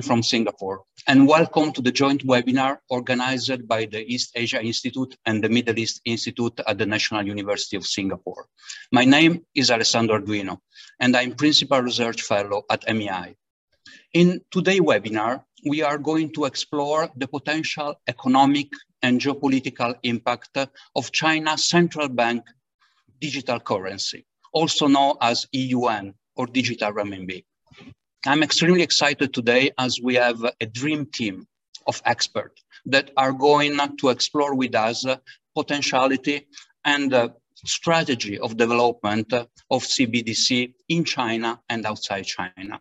from Singapore and welcome to the joint webinar organized by the East Asia Institute and the Middle East Institute at the National University of Singapore. My name is Alessandro Arduino and I'm Principal Research Fellow at MEI. In today's webinar, we are going to explore the potential economic and geopolitical impact of China's central bank digital currency, also known as e-yuan or digital renminbi. I'm extremely excited today as we have a dream team of experts that are going to explore with us potentiality and uh, strategy of development of CBDC in China and outside China.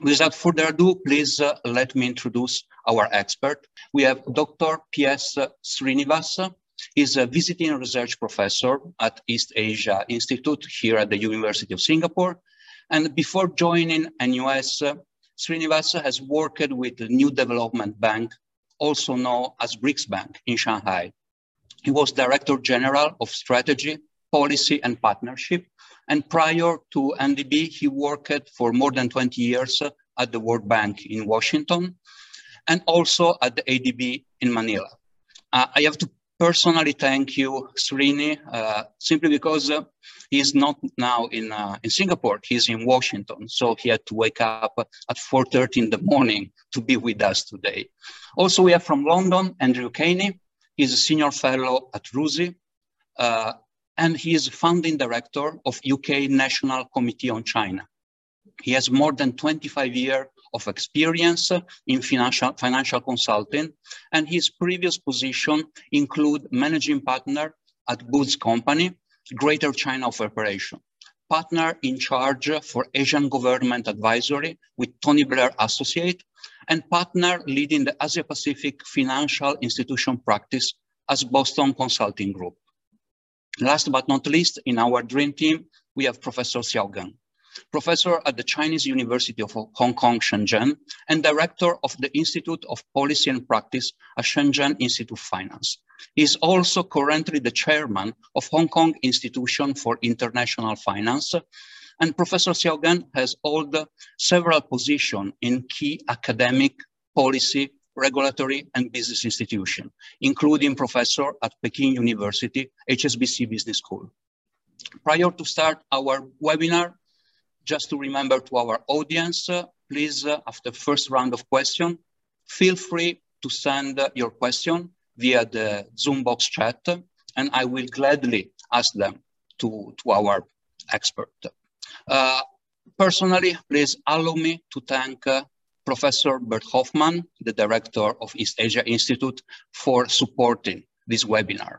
Without further ado, please uh, let me introduce our expert. We have Dr. P.S. Srinivas. He's a visiting research professor at East Asia Institute here at the University of Singapore. And before joining NUS, uh, Srinivasa has worked with the New Development Bank, also known as BRICS Bank in Shanghai. He was Director General of Strategy, Policy and Partnership. And prior to NDB, he worked for more than 20 years at the World Bank in Washington and also at the ADB in Manila. Uh, I have to personally thank you, Srini, uh, simply because uh, he's not now in, uh, in Singapore, he's in Washington. So he had to wake up at 4.30 in the morning to be with us today. Also, we have from London, Andrew Cainey. He's a senior fellow at RUSI, uh, and he is founding director of UK National Committee on China. He has more than 25 years of experience in financial, financial consulting, and his previous position include managing partner at Booz Company, Greater China of Operation, partner in charge for Asian Government Advisory with Tony Blair Associate, and partner leading the Asia Pacific Financial Institution Practice as Boston Consulting Group. Last but not least, in our dream team, we have Professor Xiao Geng professor at the Chinese University of Hong Kong, Shenzhen, and director of the Institute of Policy and Practice at Shenzhen Institute of Finance. He is also currently the chairman of Hong Kong Institution for International Finance, and Professor Xiao Geng has held several positions in key academic, policy, regulatory, and business institutions, including professor at Peking University, HSBC Business School. Prior to start our webinar, just to remember to our audience, uh, please, uh, after first round of question, feel free to send uh, your question via the Zoom box chat, and I will gladly ask them to, to our expert. Uh, personally, please allow me to thank uh, Professor Bert Hofman, the director of East Asia Institute, for supporting this webinar.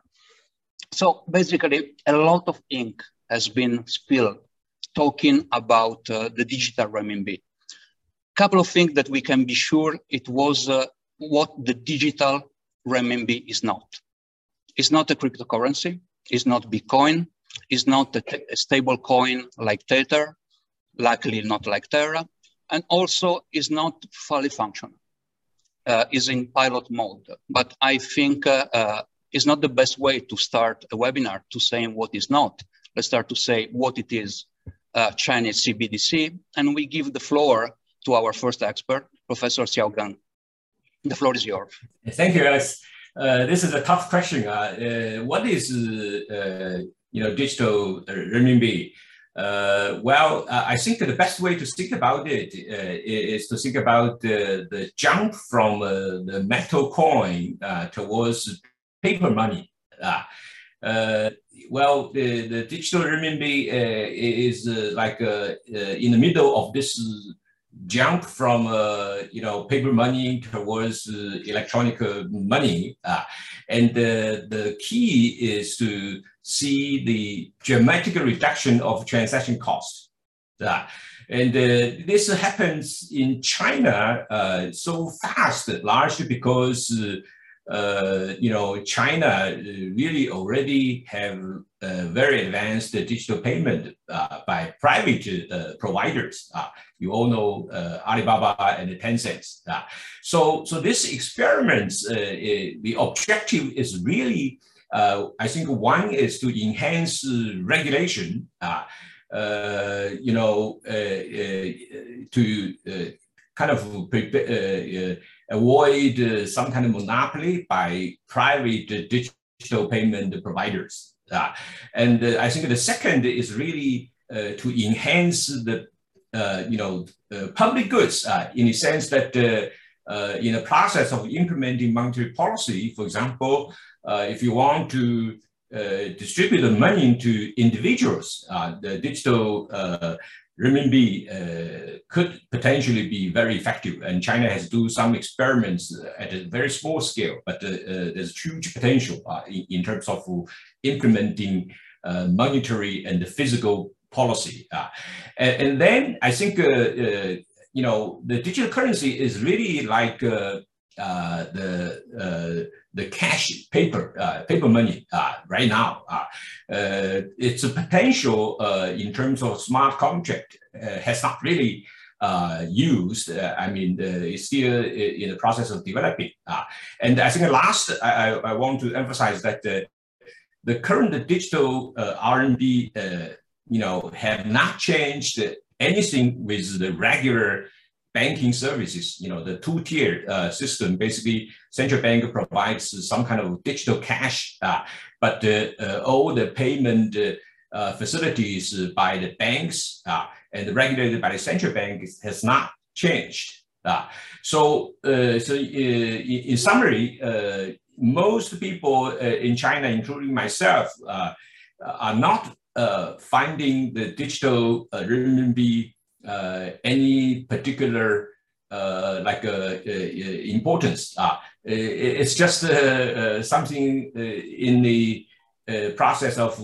So basically, a lot of ink has been spilled talking about uh, the digital renminbi. Couple of things that we can be sure it was uh, what the digital renminbi is not. It's not a cryptocurrency. It's not Bitcoin. It's not a, a stable coin like Tether, luckily not like Terra, and also is not fully functional. Uh, is in pilot mode, but I think uh, uh, it's not the best way to start a webinar to saying what is not. Let's start to say what it is uh, Chinese CBDC, and we give the floor to our first expert, Professor Xiao Geng. The floor is yours. Thank you, Alex. Uh, this is a tough question. Uh, uh what is uh, you know digital renminbi? Uh, well, I think the best way to think about it is to think about the jump from the metal coin towards paper money. Uh, well, the, the digital renminbi uh, is uh, like uh, uh, in the middle of this jump from you know paper money towards electronic money, and the key is to see the dramatic reduction of transaction cost. And uh, this happens in China uh, so fast, largely because uh, uh, you know, China uh, really already have a very advanced digital payment uh, by private uh, providers. Uh, you all know uh, Alibaba and Tencent. so, so this experiment, the objective is really, I think one is to enhance regulation, you know, to kind of uh, avoid some kind of monopoly by private digital payment providers. and I think the second is really to enhance the you know public goods in the sense that uh, in the process of implementing monetary policy, for example, uh, if you want to uh, distribute the money to individuals, uh, the digital uh, renminbi uh, could potentially be very effective. And China has do some experiments uh, at a very small scale, but uh, uh, there's huge potential in, in, terms of implementing monetary and fiscal policy. And, and, then I think you know, the digital currency is really like uh, uh, the uh, the cash paper uh, paper money uh, right now. Uh, uh its potential uh, in terms of smart contract uh, has not really used. I mean, it's still in the process of developing. and I think last, I, I want to emphasize that the, the current digital RMB, you know, have not changed anything with the regular banking services, you know, the two-tier uh, system, basically central bank provides some kind of digital cash, uh, but uh, all the payment uh, facilities by the banks uh, and regulated by the central bank has not changed. So, so in, summary, most people in China, including myself, are not finding the digital renminbi Uh, any particular uh, like uh, uh importance. Ah, it's just uh, something in the process of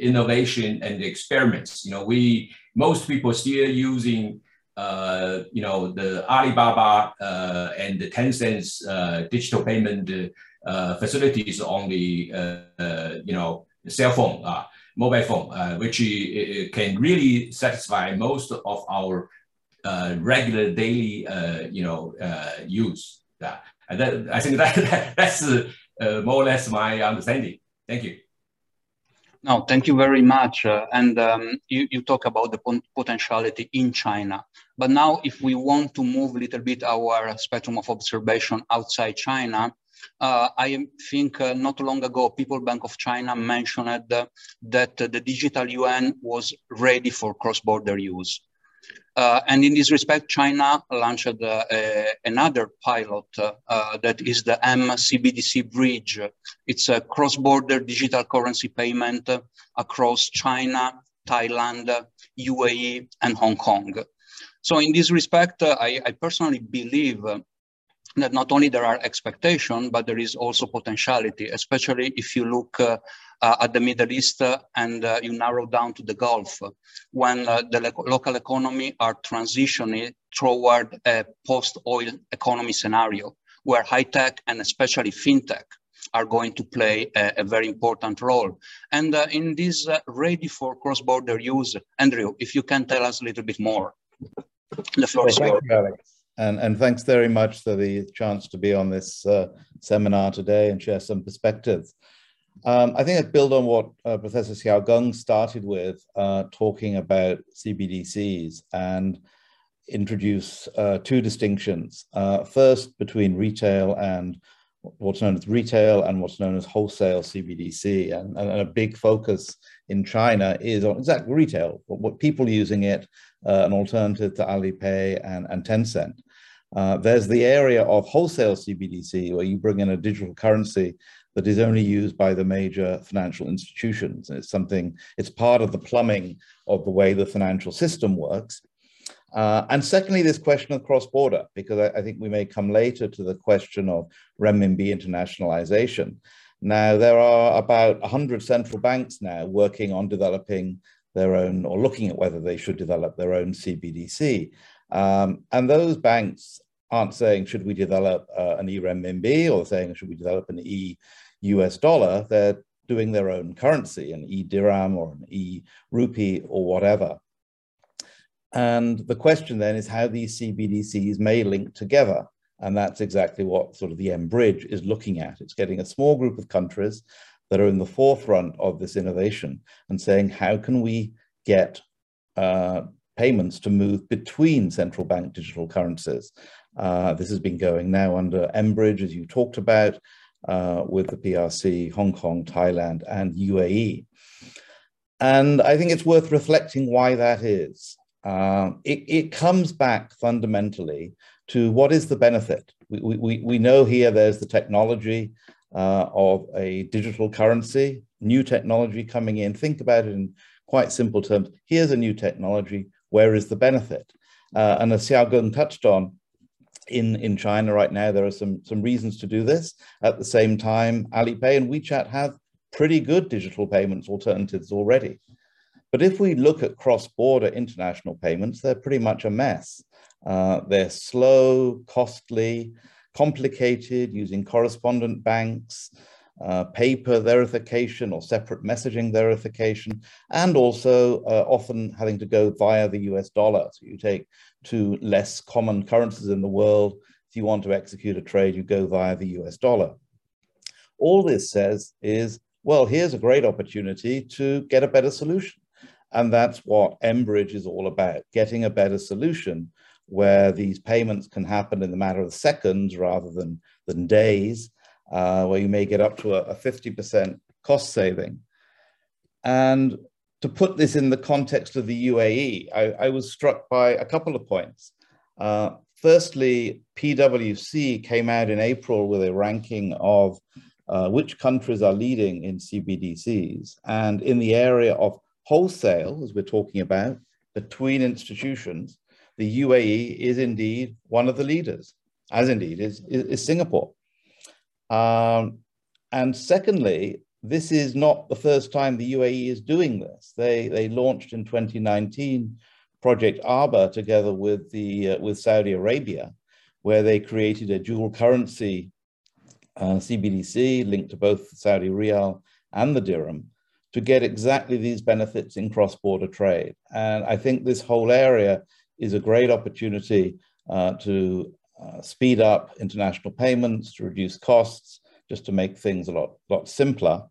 innovation and experiments. You know, we most people still using uh, you know, the Alibaba uh, and the Tencent's uh, digital payment facilities on the, you know, cell phone ah, mobile phone, uh, which can really satisfy most of our uh, regular daily, uh, you know, use. Yeah. That, I think that, that that's more or less my understanding. Thank you. No, thank you very much. Uh, and um, you, you talk about the potentiality in China. But now if we want to move a little bit our spectrum of observation outside China, uh, I think uh, not long ago, People Bank of China mentioned uh, that the digital yuan was ready for cross-border use. Uh, and in this respect, China launched uh, another pilot uh, that is the m-CBDC bridge. It's a cross-border digital currency payment across China, Thailand, UAE, and Hong Kong. So in this respect, I, I, personally believe that not only there are expectations, but there is also potentiality, especially if you look uh, uh, at the Middle East uh, and uh, you narrow down to the Gulf, when uh, the lo local economy are transitioning toward a post-oil economy scenario, where high-tech and especially fintech are going to play a, a very important role. And uh, in this ready for cross-border use, Andrew, if you can tell us a little bit more. The floor is yours. And, and thanks very much for the chance to be on this uh, seminar today and share some perspectives. Um, I think I build on what uh, Professor Xiao Geng started with, uh, talking about CBDCs and introduce uh, two distinctions. Uh, first, between retail and what's known as retail and what's known as wholesale CBDC. And, and a big focus in China is on exactly retail, what, what people using it uh, an alternative to Alipay and, and Tencent. Uh, there's the area of wholesale CBDC where you bring in a digital currency that is only used by the major financial institutions. And it's something, it's part of the plumbing of the way the financial system works. Uh, and secondly, this question of cross-border, because I, I, think we may come later to the question of renminbi internationalization. Now, there are about 100 central banks now working on developing their own or looking at whether they should develop their own CBDC. Um, and those banks aren't saying, should we develop uh, an e-renminbi or saying, should we develop an e-US dollar? They're doing their own currency, an e-dirham or an e-rupee or whatever. And the question then is how these CBDCs may link together. And that's exactly what sort of the M-Bridge is looking at. It's getting a small group of countries that are in the forefront of this innovation and saying, how can we get uh, payments to move between central bank digital currencies. Uh, this has been going now under M Bridge, as you talked about, uh, with the PRC, Hong Kong, Thailand, and UAE. And I think it's worth reflecting why that is. Uh, it, it, comes back fundamentally to what is the benefit. We, we, we know here there's the technology uh, of a digital currency, new technology coming in. Think about it in quite simple terms. Here's a new technology. Where is the benefit? Uh, and as Xiao Geng touched on, in, in China right now, there are some, some reasons to do this. At the same time, Alipay and WeChat have pretty good digital payments alternatives already. But if we look at cross-border international payments, they're pretty much a mess. Uh, they're slow, costly, complicated, using correspondent banks, uh, paper verification or separate messaging verification, and also uh, often having to go via the US dollar. So you take two less common currencies in the world. If you want to execute a trade, you go via the US dollar. All this says is, well, here's a great opportunity to get a better solution. And that's what M-Bridge is all about, getting a better solution where these payments can happen in the matter of seconds rather than, than days, uh, where you may get up to a, a 50% cost saving. And to put this in the context of the UAE, I, I was struck by a couple of points. Uh, firstly, PwC came out in April with a ranking of uh, which countries are leading in CBDCs. And in the area of wholesale, as we're talking about, between institutions, the UAE is indeed one of the leaders, as indeed is, is, is Singapore. Um, and secondly, this is not the first time the UAE is doing this. They, they launched in 2019 Project Aber together with, the, uh, with Saudi Arabia, where they created a dual currency uh, CBDC linked to both Saudi Riyal and the dirham to get exactly these benefits in cross-border trade. And I think this whole area is a great opportunity uh, to uh, speed up international payments, to reduce costs, just to make things a lot, lot simpler.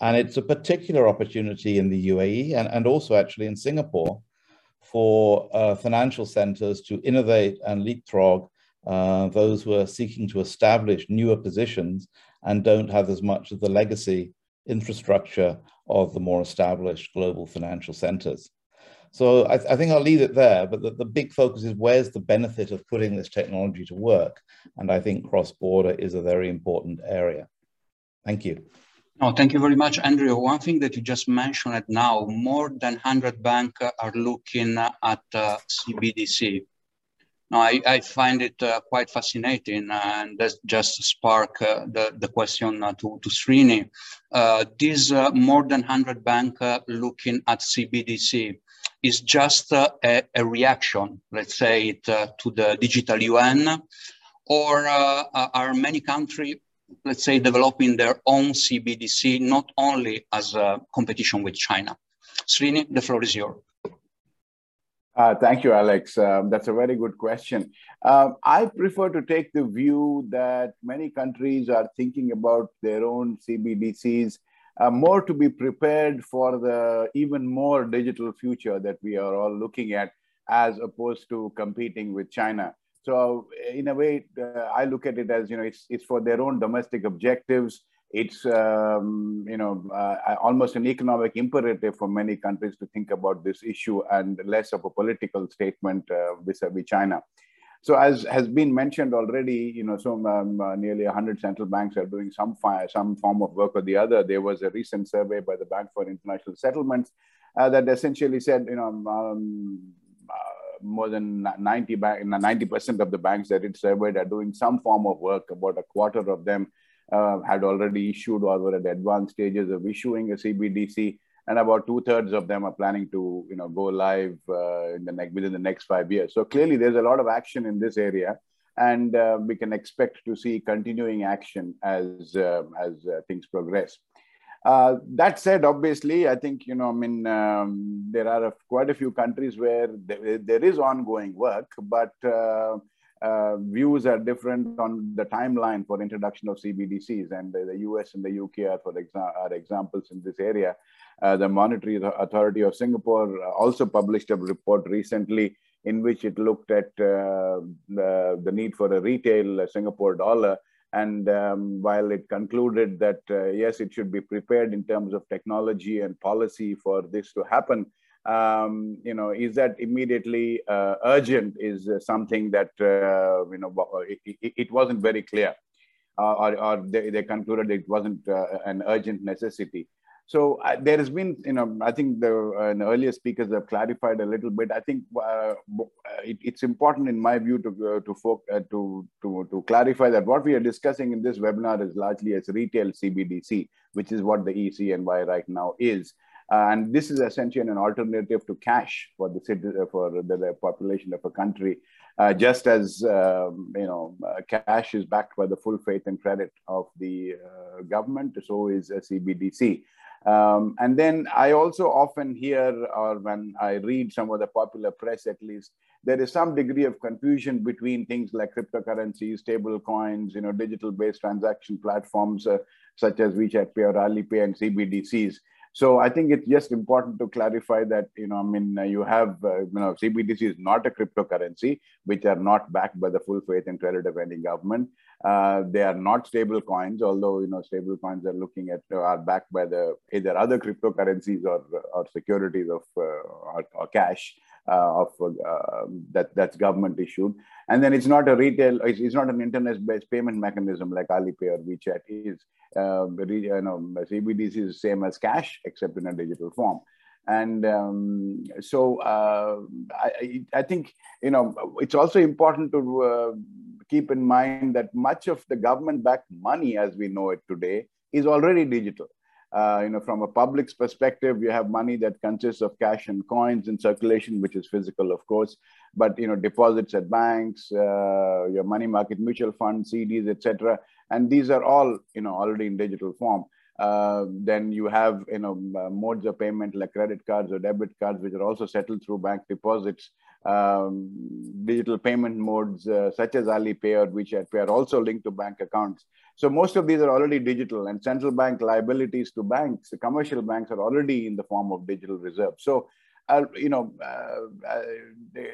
And it's a particular opportunity in the UAE and, and also actually in Singapore for uh, financial centers to innovate and leapfrog uh, those who are seeking to establish newer positions and don't have as much of the legacy infrastructure of the more established global financial centers. So I, I, think I'll leave it there, but the, the big focus is where's the benefit of putting this technology to work? And I think cross-border is a very important area. Thank you. No, thank you very much, Andrew. One thing that you just mentioned now, more than 100 banks are looking at uh, CBDC. Now, I, I, find it uh, quite fascinating, and that just spark uh, the, the question uh, to, to Srini. Uh, these uh, more than 100 banks looking at CBDC is just a, a, reaction, let's say, it, to the digital yuan, or are many countries let's say, developing their own CBDC, not only as a competition with China. Srini, the floor is yours. Uh, thank you, Alex. Um, that's a very good question. Uh, I prefer to take the view that many countries are thinking about their own CBDCs uh, more to be prepared for the even more digital future that we are all looking at, as opposed to competing with China. So in a way, uh, I look at it as you know, it's it's for their own domestic objectives. It's um, you know uh, almost an economic imperative for many countries to think about this issue and less of a political statement uh, vis-a-vis China. So as has been mentioned already, you know, so um, uh, nearly 100 central banks are doing some some form of work or the other. There was a recent survey by the Bank for International Settlements uh, that essentially said, you know, um, more than 90 percent of the banks that it surveyed are doing some form of work. About a quarter of them uh, had already issued or were at advanced stages of issuing a CBDC, and about two thirds of them are planning to, you know, go live uh, in the next within the next five years. So clearly, there's a lot of action in this area, and uh, we can expect to see continuing action as uh, as uh, things progress. That said, obviously, I think, you know, I mean, um, there are quite a few countries where there, there is ongoing work, but uh, views are different on the timeline for introduction of CBDCs, and the US and the UK are, for exa are examples in this area. Uh, the Monetary Authority of Singapore also published a report recently in which it looked at uh, the, the, need for a retail Singapore dollar. And um, while it concluded that, uh, yes, it should be prepared in terms of technology and policy for this to happen, um, you know, is that immediately uh, urgent is uh, something that, uh, you know, it, it, wasn't very clear. Uh, or, or they, they, concluded it wasn't uh, an urgent necessity. So uh, there has been, you know, I think the earlier speakers have clarified a little bit. I think it, it's important, in my view, to to, to to to clarify that what we are discussing in this webinar is largely as retail CBDC, which is what the ECNY right now is. Uh, and this is essentially an alternative to cash for the city, uh, for the, population of a country, uh, just as um, you know, uh, cash is backed by the full faith and credit of the uh, government. So is a CBDC. Um, and then I also often hear, or when I read some of the popular press, at least, there is some degree of confusion between things like cryptocurrencies, stable coins, you know, digital-based transaction platforms uh, such as WeChat Pay or Alipay and CBDCs. So I think it's just important to clarify that, you know, I mean, uh, you have, uh, you know, CBDC is not a cryptocurrency, which are not backed by the full faith and credit of any government. Uh, they are not stable coins, although, you know, stable coins are looking at, are backed by the either other cryptocurrencies or, or securities of uh, or, or, cash. Uh, of that that's government issued, and then it's not a retail, it's, it's not an internet-based payment mechanism like Alipay or WeChat is uh, you know, CBDC is the same as cash, except in a digital form. And um, so uh, I, I think, you know, it's also important to uh, keep in mind that much of the government-backed money as we know it today is already digital. Uh, you know, from a public's perspective, you have money that consists of cash and coins in circulation, which is physical, of course. But you know, deposits at banks, uh, your money market mutual funds, CDs, etc and these are all you know already in digital form. Uh, then you have you know uh, modes of payment like credit cards or debit cards which are also settled through bank deposits. Um, digital payment modes uh, such as alipay or wechat pay are also linked to bank accounts so most of these are already digital and central bank liabilities to banks commercial banks are already in the form of digital reserves so uh, you know, uh, uh, the,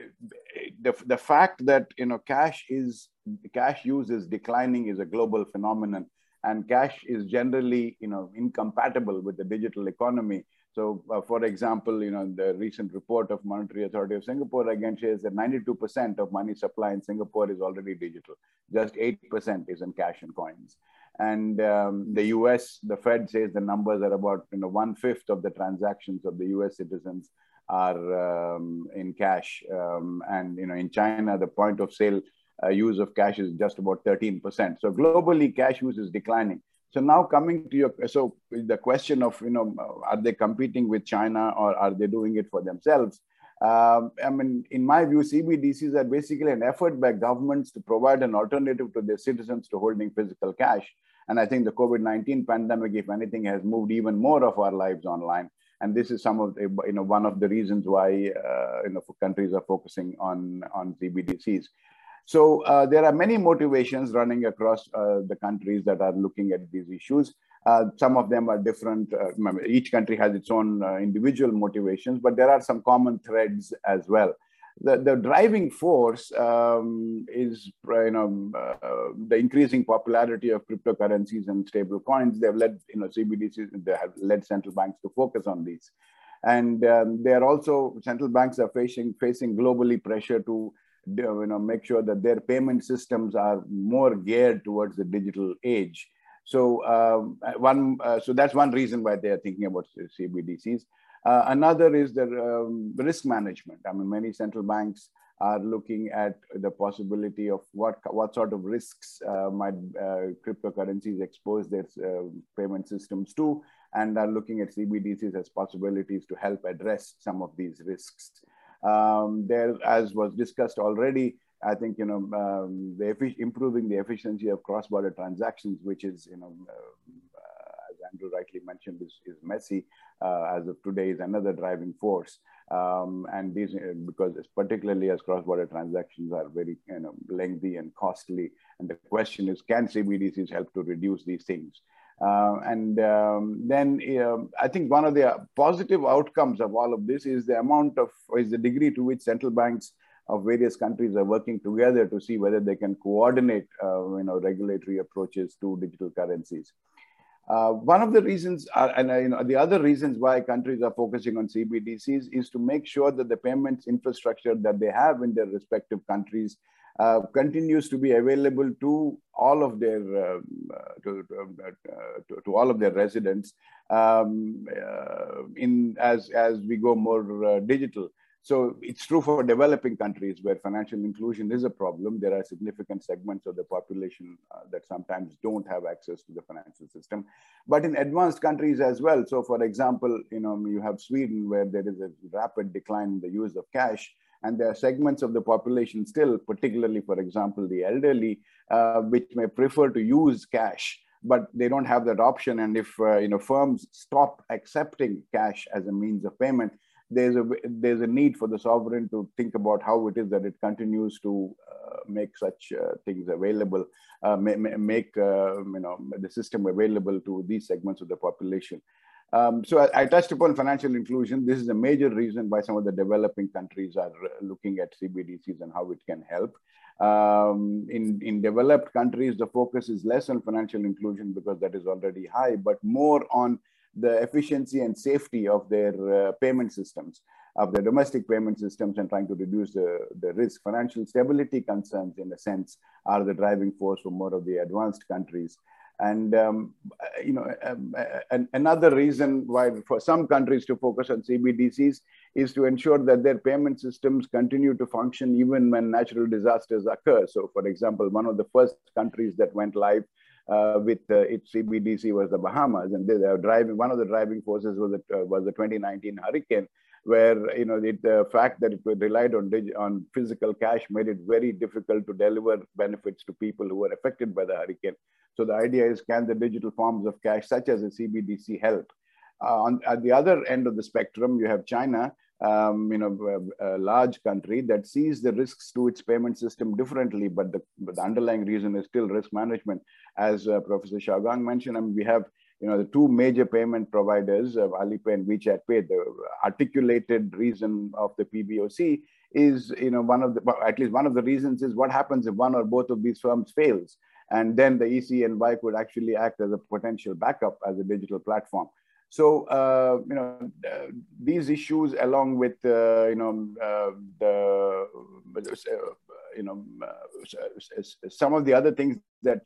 the, the fact that, you know, cash is, cash use is declining is a global phenomenon and cash is generally, you know, incompatible with the digital economy. So, uh, for example, you know, the recent report of Monetary Authority of Singapore again shows that 92% of money supply in Singapore is already digital. Just 8% is in cash and coins. And um, the US, the Fed says the numbers are about, you know, one fifth of the transactions of the US citizens are um, in cash. Um, and you know, in China, the point of sale uh, use of cash is just about 13%. So globally, cash use is declining. So now coming to your, so the question of, you know, are they competing with China or are they doing it for themselves? Um, I mean, in my view, CBDCs are basically an effort by governments to provide an alternative to their citizens to holding physical cash. And I think the COVID-19 pandemic, if anything, has moved even more of our lives online and this is some of the, you know one of the reasons why uh, you know countries are focusing on on CBDCs. So uh, there are many motivations running across uh, the countries that are looking at these issues. Uh, some of them are different. Uh, each country has its own uh, individual motivations, but there are some common threads as well the, the driving force um, is you know uh, the increasing popularity of cryptocurrencies and stable coins. They've led you know CBDCs. They have led central banks to focus on these, and um, they are also central banks are facing facing globally pressure to you know make sure that their payment systems are more geared towards the digital age. So um, one uh, so that's one reason why they are thinking about CBDCs. Uh, another is the um, risk management. I mean, many central banks are looking at the possibility of what what sort of risks uh, might uh, cryptocurrencies expose their uh, payment systems to, and are looking at CBDCs as possibilities to help address some of these risks. Um, there, as was discussed already, I think you know um, the improving the efficiency of cross-border transactions, which is you know uh, as Andrew rightly mentioned, is, is messy uh, as of today is another driving force. Um, and these, uh, because particularly as cross-border transactions are very you know, lengthy and costly. And the question is, can CBDCs help to reduce these things? Uh, and um, then uh, I think one of the positive outcomes of all of this is the amount of, is the degree to which central banks of various countries are working together to see whether they can coordinate, uh, you know, regulatory approaches to digital currencies. Uh, one of the reasons, are, and uh, you know, the other reasons why countries are focusing on CBDCs is to make sure that the payments infrastructure that they have in their respective countries uh, continues to be available to all of their uh, to, to, to, all of their residents um, in as as we go more digital. So it's true for developing countries where financial inclusion is a problem. There are significant segments of the population uh, that sometimes don't have access to the financial system, but in advanced countries as well. So for example, you know, you have Sweden where there is a rapid decline in the use of cash. And there are segments of the population still, particularly, for example, the elderly, uh, which may prefer to use cash but they don't have that option. And if uh, you know firms stop accepting cash as a means of payment, there's a there's a need for the sovereign to think about how it is that it continues to uh, make such uh, things available, uh, make um, you know the system available to these segments of the population. Um, so I, I, touched upon financial inclusion. This is a major reason why some of the developing countries are looking at CBDCs and how it can help. Um, in, in developed countries, the focus is less on financial inclusion because that is already high, but more on the efficiency and safety of their uh, payment systems, of their domestic payment systems and trying to reduce the, the risk. Financial stability concerns, in a sense, are the driving force for more of the advanced countries. And um, you know, um, and another reason why for some countries to focus on CBDCs is to ensure that their payment systems continue to function even when natural disasters occur. So, for example, one of the first countries that went live uh, with uh, its CBDC was the Bahamas, and they driving. One of the driving forces was the, uh, was the 2019 hurricane, where you know the, the fact that it relied on on physical cash made it very difficult to deliver benefits to people who were affected by the hurricane. So the idea is, can the digital forms of cash, such as a CBDC, help? Uh, on, at the other end of the spectrum, you have China, um, you know, a, a, large country that sees the risks to its payment system differently, but the, but the underlying reason is still risk management. As uh, Professor Xiao Geng mentioned, I mean, we have you know the two major payment providers, uh, Alipay and WeChat Pay. The articulated reason of the PBOC is you know one of the at least one of the reasons is what happens if one or both of these firms fails, and then the EC and ECNY could actually act as a potential backup as a digital platform. So uh, you know uh, these issues, along with uh, you know uh, the you know uh, some of the other things that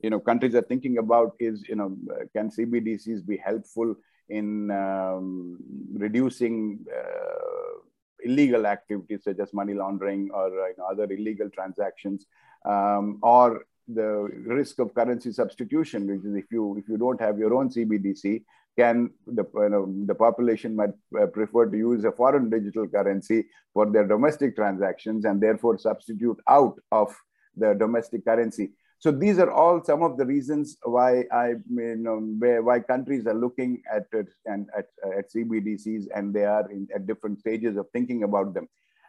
you know countries are thinking about is you know can CBDCs be helpful in um, reducing illegal activities such as money laundering or you know, other illegal transactions, um, or the risk of currency substitution, which is if you if you don't have your own CBDC, can the you know, the population might uh, prefer to use a foreign digital currency for their domestic transactions and therefore substitute out of the domestic currency. So these are all some of the reasons why I you know why countries are looking at and at, at CBDCs and they are in, at different stages of thinking about them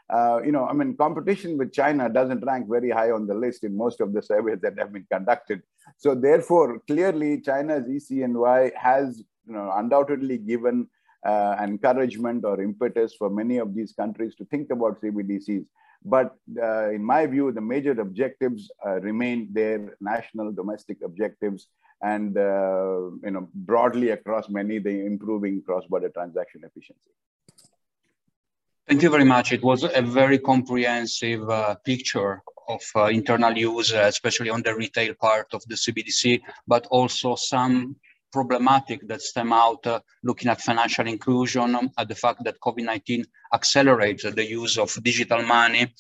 uh, you know, I mean, competition with China doesn't rank very high on the list in most of the surveys that have been conducted. So therefore, clearly, China's ECNY has, you know, undoubtedly given uh, encouragement or impetus for many of these countries to think about CBDCs. But uh, in my view, the major objectives uh, remain their national domestic objectives and, uh, you know, broadly across many, the improving cross-border transaction efficiency. Thank you very much. It was a very comprehensive uh, picture of uh, internal use, uh, especially on the retail part of the CBDC, but also some problematic that stem out uh, looking at financial inclusion, um, at the fact that COVID-19 accelerates the use of digital money,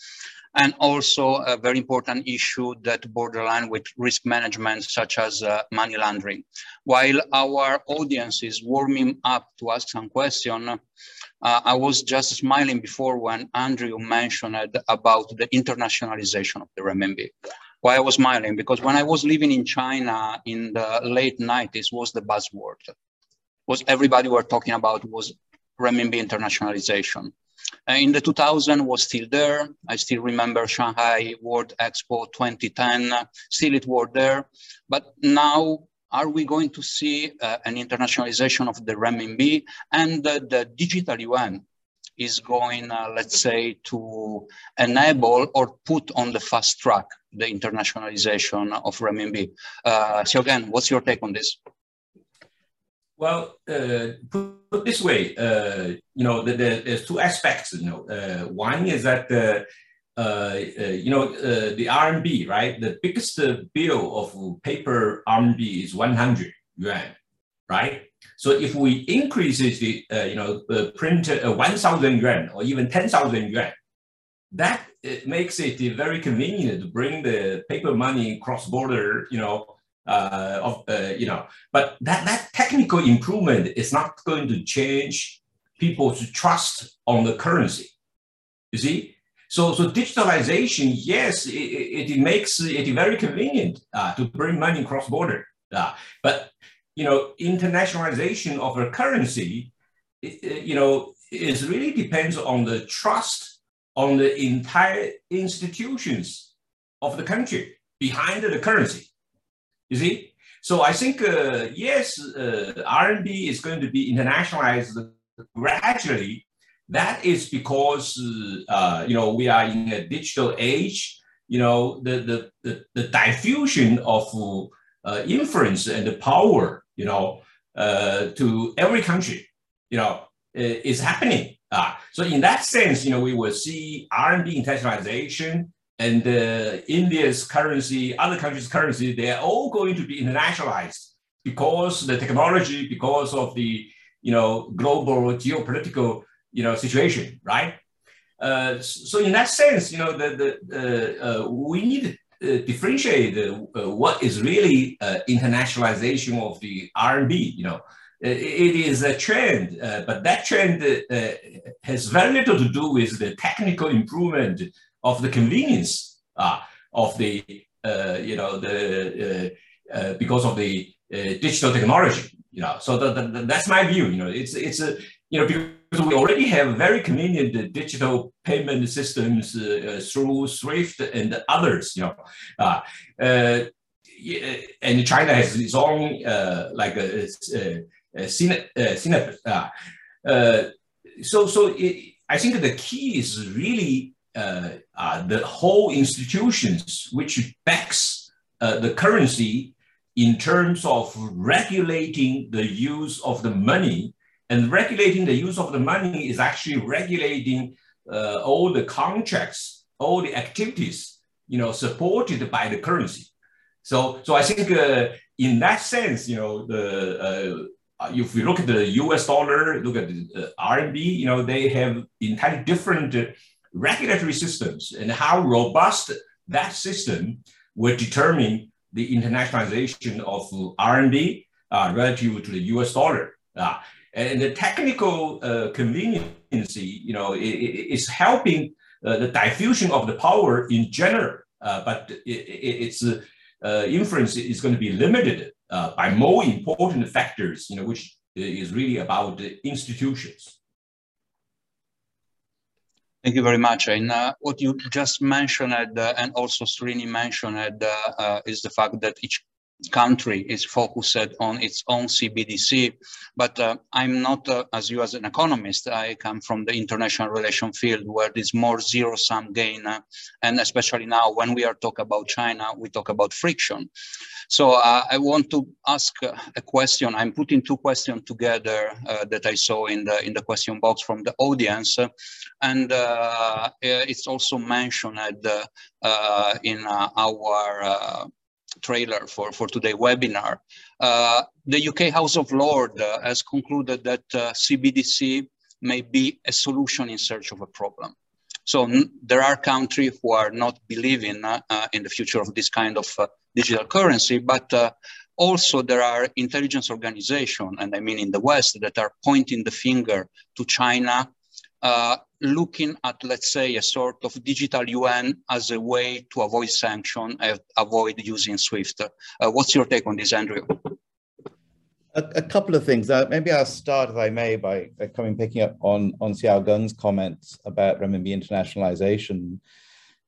and also a very important issue that borderline with risk management, such as uh, money laundering. While our audience is warming up to ask some question, uh, I was just smiling before when Andrew mentioned about the internationalization of the renminbi. Why I was smiling? Because when I was living in China in the late 90s was the buzzword. Was everybody were talking about was renminbi internationalization. Uh, in the 2000 was still there. I still remember Shanghai World Expo 2010, still it was there. But now, are we going to see uh, an internationalization of the renminbi and uh, the digital yuan is going, uh, let's say, to enable or put on the fast track the internationalization of renminbi. Uh, so again, what's your take on this? Well, uh, put this way, uh, you know, the, the, there's two aspects. You know, uh, one is that uh, uh, you know the RMB, right? The biggest bill of paper RMB is 100 yuan, right? So if we increase the, you know, the print 1,000 yuan or even 10,000 yuan, that makes it very convenient to bring the paper money cross border, you know, uh, of uh, you know, but that that technical improvement is not going to change people's trust on the currency. You see, so so digitalization, yes, it, it, makes it very convenient uh, to bring money cross border, uh, but you know, internationalization of a currency, it, you know, is really depends on the trust on the entire institutions of the country behind the currency. You see? So I think, uh, yes, uh, RMB is going to be internationalized gradually. That is because, uh, you know, we are in a digital age. You know, the, the, the, the diffusion of uh, influence and the power, you know, uh, to every country, you know, is happening. Uh, so in that sense, you know, we will see RMB internationalization and uh, India's currency, other countries' currency, they are all going to be internationalized because the technology, because of the you know global geopolitical you know situation, right? Uh, so in that sense, you know, the, the uh, uh we need to uh, differentiate uh, what is really internationalization of the RMB. You know, it is a trend, but that trend has very little to do with the technical improvement of the convenience uh, of the, uh, you know, the, uh, uh because of the uh, digital technology, you know, so the, the, that's my view, you know, it's, it's a, you know, because we already have very convenient digital payment systems uh, through SWIFT and others, you know, and China has its own like a, a, a, a so so it, I think the key is really the whole institutions which backs uh, the currency in terms of regulating the use of the money and regulating the use of the money is actually regulating uh, all the contracts, all the activities, you know, supported by the currency. So, so I think uh, in that sense, you know, the uh, if we look at the U.S. dollar, look at the RMB, you know, they have entirely different regulatory systems and how robust that system will determine the internationalization of RMB uh, relative to the US dollar. Uh, and the technical uh, conveniency, you know, is helping uh, the diffusion of the power in general, uh, but it, its uh, influence is going to be limited by more important factors, you know, which is really about the institutions. Thank you very much. And uh, what you just mentioned, uh, and also Srini mentioned, uh, uh, is the fact that each country is focused on its own CBDC. But uh, I'm not, uh, as you as an economist, I come from the international relation field where there's more zero-sum gain. Uh, and especially now when we are talking about China, we talk about friction. So uh, I want to ask a question. I'm putting two questions together uh, that I saw in the in the question box from the audience, and uh, it's also mentioned in our trailer for, for today's webinar. Uh, the UK House of Lords uh, has concluded that uh, CBDC may be a solution in search of a problem. So there are countries who are not believing uh, uh, in the future of this kind of uh, digital currency, but also there are intelligence organizations, and I mean in the West, that are pointing the finger to China uh, looking at, let's say, a sort of digital yuan as a way to avoid sanction and avoid using SWIFT. Uh, what's your take on this, Andrew? A, a, couple of things. Uh, maybe I'll start, if I may, by, coming picking up on on Xiao Geng's comments about renminbi internationalization.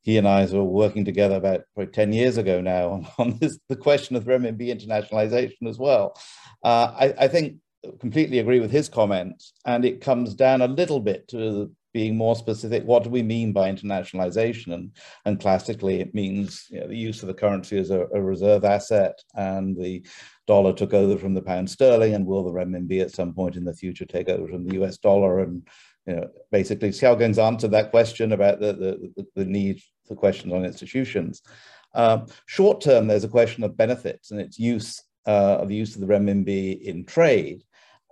He and I were working together about probably 10 years ago now on, on this, the question of renminbi internationalization as well. Uh, I, I think completely agree with his comments, and it comes down a little bit to being more specific. What do we mean by internationalization? And, and classically, it means you know, the use of the currency as a, a, reserve asset, and the dollar took over from the pound sterling, and will the renminbi at some point in the future take over from the US dollar? And you know, basically, Xiao Geng's answered that question about the, the, the need for questions on institutions. Um, short term, there's a question of benefits and its use uh, of the use of the renminbi in trade.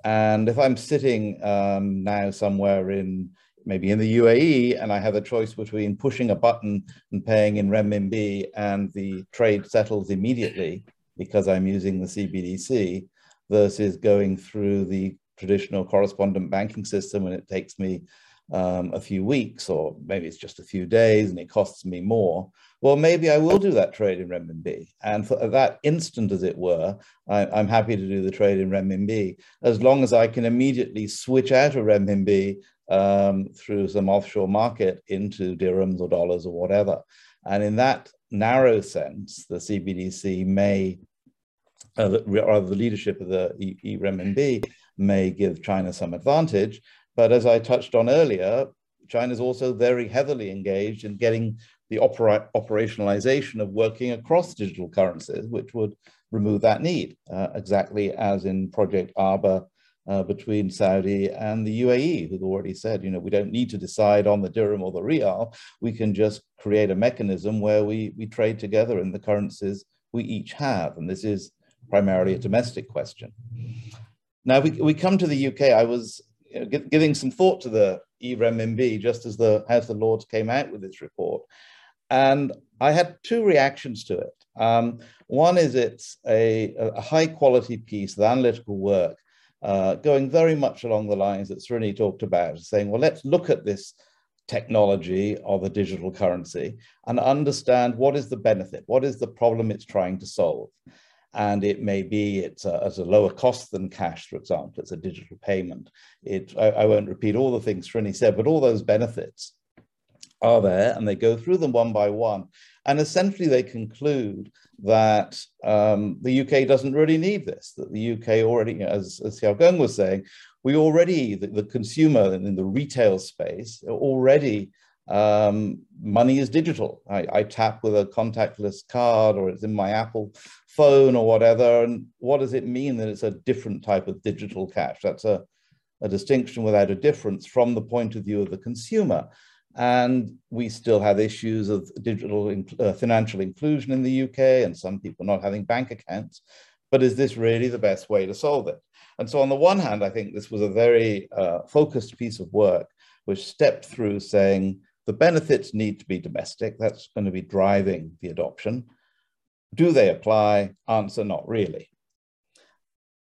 And if I'm sitting um, now somewhere in maybe in the UAE and I have a choice between pushing a button and paying in renminbi and the trade settles immediately because I'm using the CBDC versus going through the traditional correspondent banking system and it takes me um, a few weeks or maybe it's just a few days and it costs me more well, maybe I will do that trade in renminbi. And for that instant, as it were, I, am happy to do the trade in renminbi as long as I can immediately switch out of renminbi um, through some offshore market into dirhams or dollars or whatever. And in that narrow sense, the CBDC may, uh, the, rather the leadership of the e, e renminbi may give China some advantage. But as I touched on earlier, China is also very heavily engaged in getting the opera operationalization of working across digital currencies, which would remove that need, uh, exactly as in Project Aber uh, between Saudi and the UAE, who've already said, you know, we don't need to decide on the dirham or the rial. We can just create a mechanism where we, we trade together in the currencies we each have. And this is primarily a domestic question. Now we, we come to the UK. I was you know, giving some thought to the e-renminbi just as the House of Lords came out with its report. And I had two reactions to it. Um, one is it's a, a, high quality piece of analytical work uh, going very much along the lines that Srini talked about, saying, well, let's look at this technology of a digital currency and understand what is the benefit, what is the problem it's trying to solve. And it may be it's a, a lower cost than cash, for example, it's a digital payment. It, I, I won't repeat all the things Srini said, but all those benefits are there and they go through them one by one. And essentially they conclude that um, the UK doesn't really need this, that the UK already, as, as Xiao Geng was saying, we already, the, the consumer in the retail space, already um, money is digital. I, I, tap with a contactless card or it's in my Apple phone or whatever. And what does it mean that it's a different type of digital cash? That's a, a distinction without a difference from the point of view of the consumer. And we still have issues of digital uh, financial inclusion in the UK and some people not having bank accounts. But is this really the best way to solve it? And so on the one hand, I think this was a very uh, focused piece of work which stepped through saying the benefits need to be domestic. That's going to be driving the adoption. Do they apply? Answer, not really.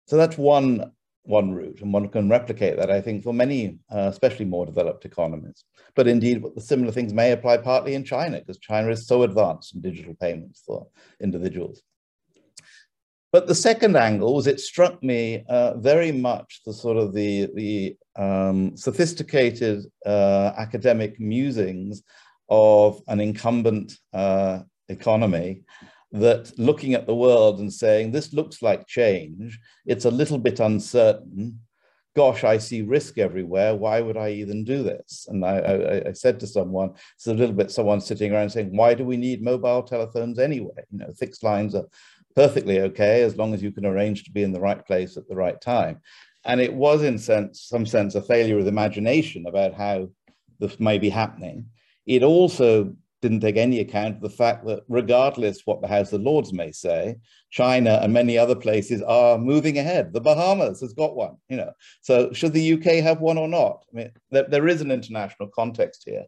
So that's one one route, and one can replicate that, I think, for many, uh, especially more developed economies. But indeed, the similar things may apply partly in China, because China is so advanced in digital payments for individuals. But the second angle was it struck me uh, very much the sort of the, the um, sophisticated uh, academic musings of an incumbent uh, economy that looking at the world and saying, this looks like change, it's a little bit uncertain. Gosh, I see risk everywhere. Why would I even do this? And I, I, I said to someone, it's a little bit someone sitting around saying, why do we need mobile telephones anyway? You know, fixed lines are perfectly okay as long as you can arrange to be in the right place at the right time. And it was in sense, some sense a failure of imagination about how this may be happening. It also didn't take any account of the fact that regardless what the House of Lords may say, China and many other places are moving ahead. The Bahamas has got one, you know. So should the UK have one or not? I mean, there, there is an international context here.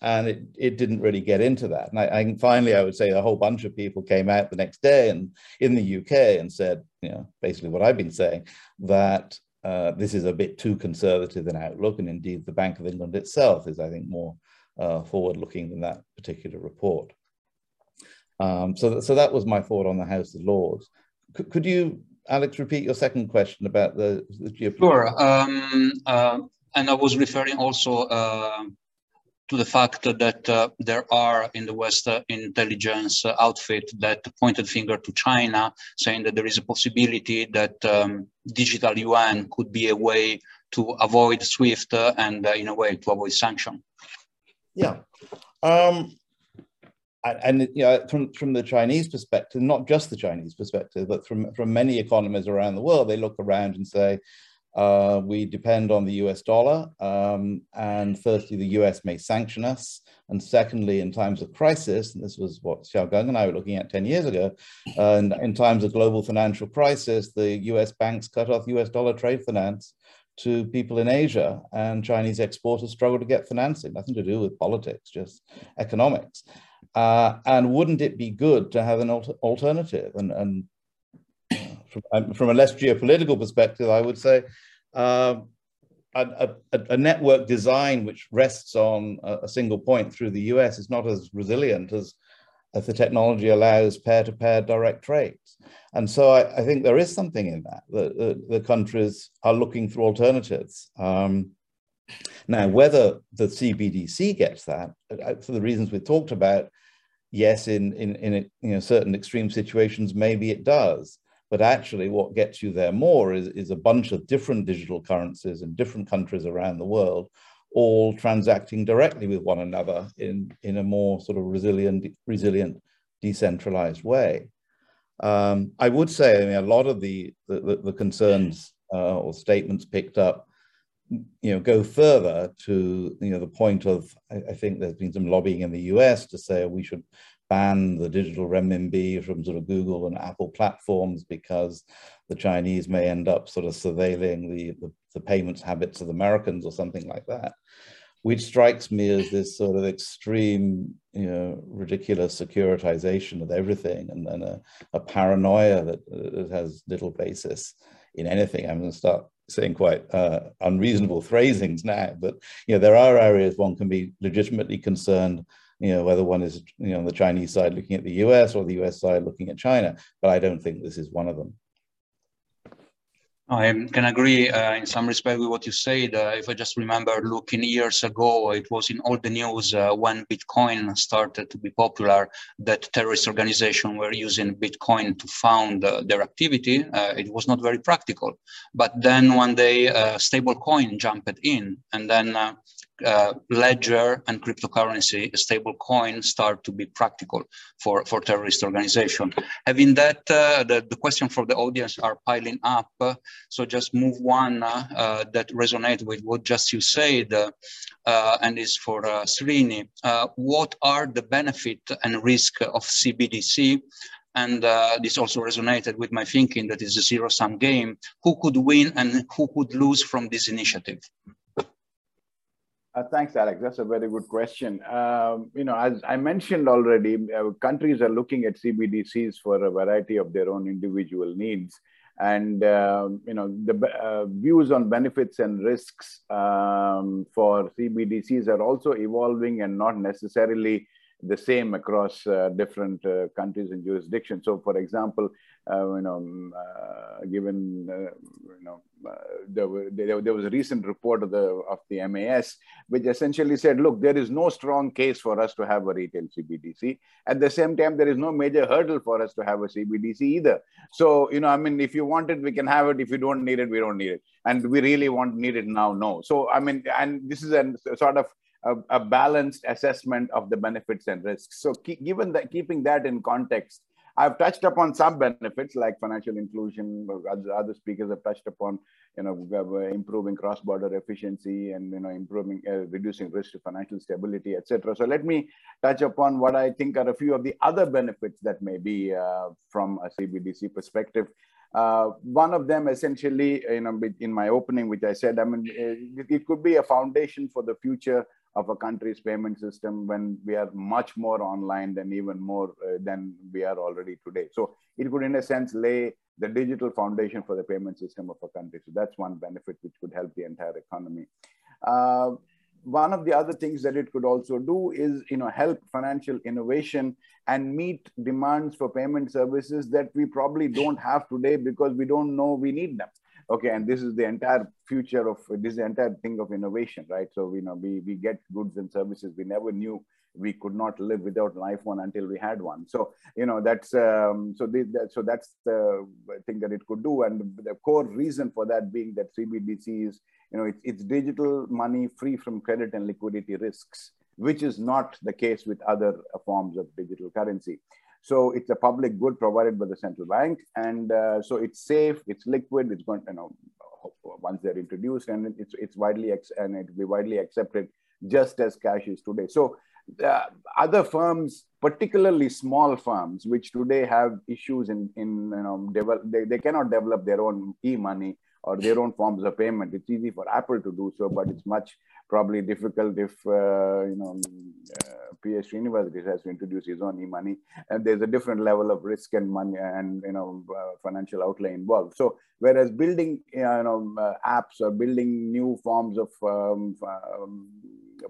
And it, it didn't really get into that. And I, finally, I would say a whole bunch of people came out the next day and in the UK and said, you know, basically what I've been saying, that uh, this is a bit too conservative an outlook. And indeed, the Bank of England itself is, I think, more uh, forward-looking than that particular report. Um, so, so that was my thought on the House of Lords. C could you Alex, repeat your second question about the, the. Sure. Um, uh, and I was referring also uh, to the fact that uh, there are in the West uh, intelligence outfit that pointed finger to China, saying that there is a possibility that um, digital yuan could be a way to avoid SWIFT uh, and, uh, in a way, to avoid sanction. Yeah. Um, and, you know, from, from the Chinese perspective, not just the Chinese perspective, but from, from many economies around the world, they look around and say, uh, we depend on the US dollar. Um, and firstly, the US may sanction us. And secondly, in times of crisis, and this was what Xiao Geng and I were looking at 10 years ago, uh, and in times of global financial crisis, the US banks cut off US dollar trade finance to people in Asia, and Chinese exporters struggle to get financing, nothing to do with politics, just economics. Uh, and wouldn't it be good to have an alter alternative? And, and from, from, a less geopolitical perspective, I would say um, a, a, a, network design which rests on a, a, single point through the US is not as resilient as, as the technology allows pair-to-pair direct trades. And so I, I, think there is something in that. that, the, the countries are looking for alternatives. Um, now, whether the CBDC gets that, uh, for the reasons we talked about, yes, in, in, in you know, certain extreme situations, maybe it does. But actually, what gets you there more is, is a bunch of different digital currencies in different countries around the world, all transacting directly with one another in, in a more sort of resilient, resilient decentralized way. Um, I would say, I mean, a lot of the, the, the concerns uh, or statements picked up, you know, go further to, you know, the point of, I, think there's been some lobbying in the US to say we should ban the digital renminbi from sort of Google and Apple platforms because the Chinese may end up sort of surveilling the, the, the, payments habits of Americans or something like that, which strikes me as this sort of extreme, you know, ridiculous securitization of everything and then a, a paranoia that, that, has little basis in anything. I'm going to start saying quite uh, unreasonable phrasings now, but, you know, there are areas one can be legitimately concerned you know, whether one is, you know, on the Chinese side looking at the US or the US side looking at China, but I don't think this is one of them. I can agree uh, in some respect with what you said. Uh, if I just remember looking years ago, it was in all the news uh, when Bitcoin started to be popular that terrorist organizations were using Bitcoin to fund uh, their activity. Uh, it was not very practical. But then one day, uh, stablecoin jumped in, and then uh, ledger and cryptocurrency, stable coin start to be practical for, for terrorist organization. Having that, uh, the, the question for the audience are piling up. Uh, so just move one uh, that resonate with what just you said uh, and is for uh, Srini. what are the benefit and risk of CBDC and uh, this also resonated with my thinking that is a zero sum game. Who could win and who could lose from this initiative? Uh, thanks, Alex. That's a very good question. Um, you know, as I mentioned already, uh, countries are looking at CBDCs for a variety of their own individual needs. And, um, you know, the uh, views on benefits and risks um, for CBDCs are also evolving and not necessarily the same across uh, different uh, countries and jurisdictions. So, for example, uh, you know, um, uh, given uh, you know, there, there, there, was a recent report of the of the MAS which essentially said, look, there is no strong case for us to have a retail CBDC. At the same time, there is no major hurdle for us to have a CBDC either. So, you know, I mean, if you want it, we can have it. If you don't need it, we don't need it. And we really want need it now, no. So, I mean, and this is a sort of a, a, balanced assessment of the benefits and risks. So keep, given that, keeping that in context, I've touched upon some benefits like financial inclusion. Other speakers have touched upon, you know, improving cross-border efficiency and you know improving, uh, reducing risk to financial stability, etc. So let me touch upon what I think are a few of the other benefits that may be uh, from a CBDC perspective. Uh, one of them essentially, you know, in my opening, which I said, I mean, it, it could be a foundation for the future of a country's payment system when we are much more online than even more uh, than we are already today. So it could, in a sense, lay the digital foundation for the payment system of a country. So that's one benefit which could help the entire economy. Uh, one of the other things that it could also do is, you know, help financial innovation and meet demands for payment services that we probably don't have today because we don't know we need them. Okay, and this is the entire future of this is the entire thing of innovation, right? So you know, we we get goods and services we never knew we could not live without an iPhone until we had one. So you know that's um, so the, that, so that's the thing that it could do, and the core reason for that being that CBDC is you know it's, it's digital money free from credit and liquidity risks, which is not the case with other forms of digital currency. So it's a public good provided by the central bank, and uh, so it's safe, it's liquid, it's going you know once they're introduced, and it's it's widely and it will be widely accepted just as cash is today. So uh, other firms, particularly small firms, which today have issues in, in you know, develop, they, they cannot develop their own e-money or their own forms of payment. It's easy for Apple to do so, but it's much probably difficult if, uh, you know, uh, PS University has to introduce his own e-money. And there's a different level of risk and money and, you know, uh, financial outlay involved. So whereas building, you know, uh, apps or building new forms of um, um,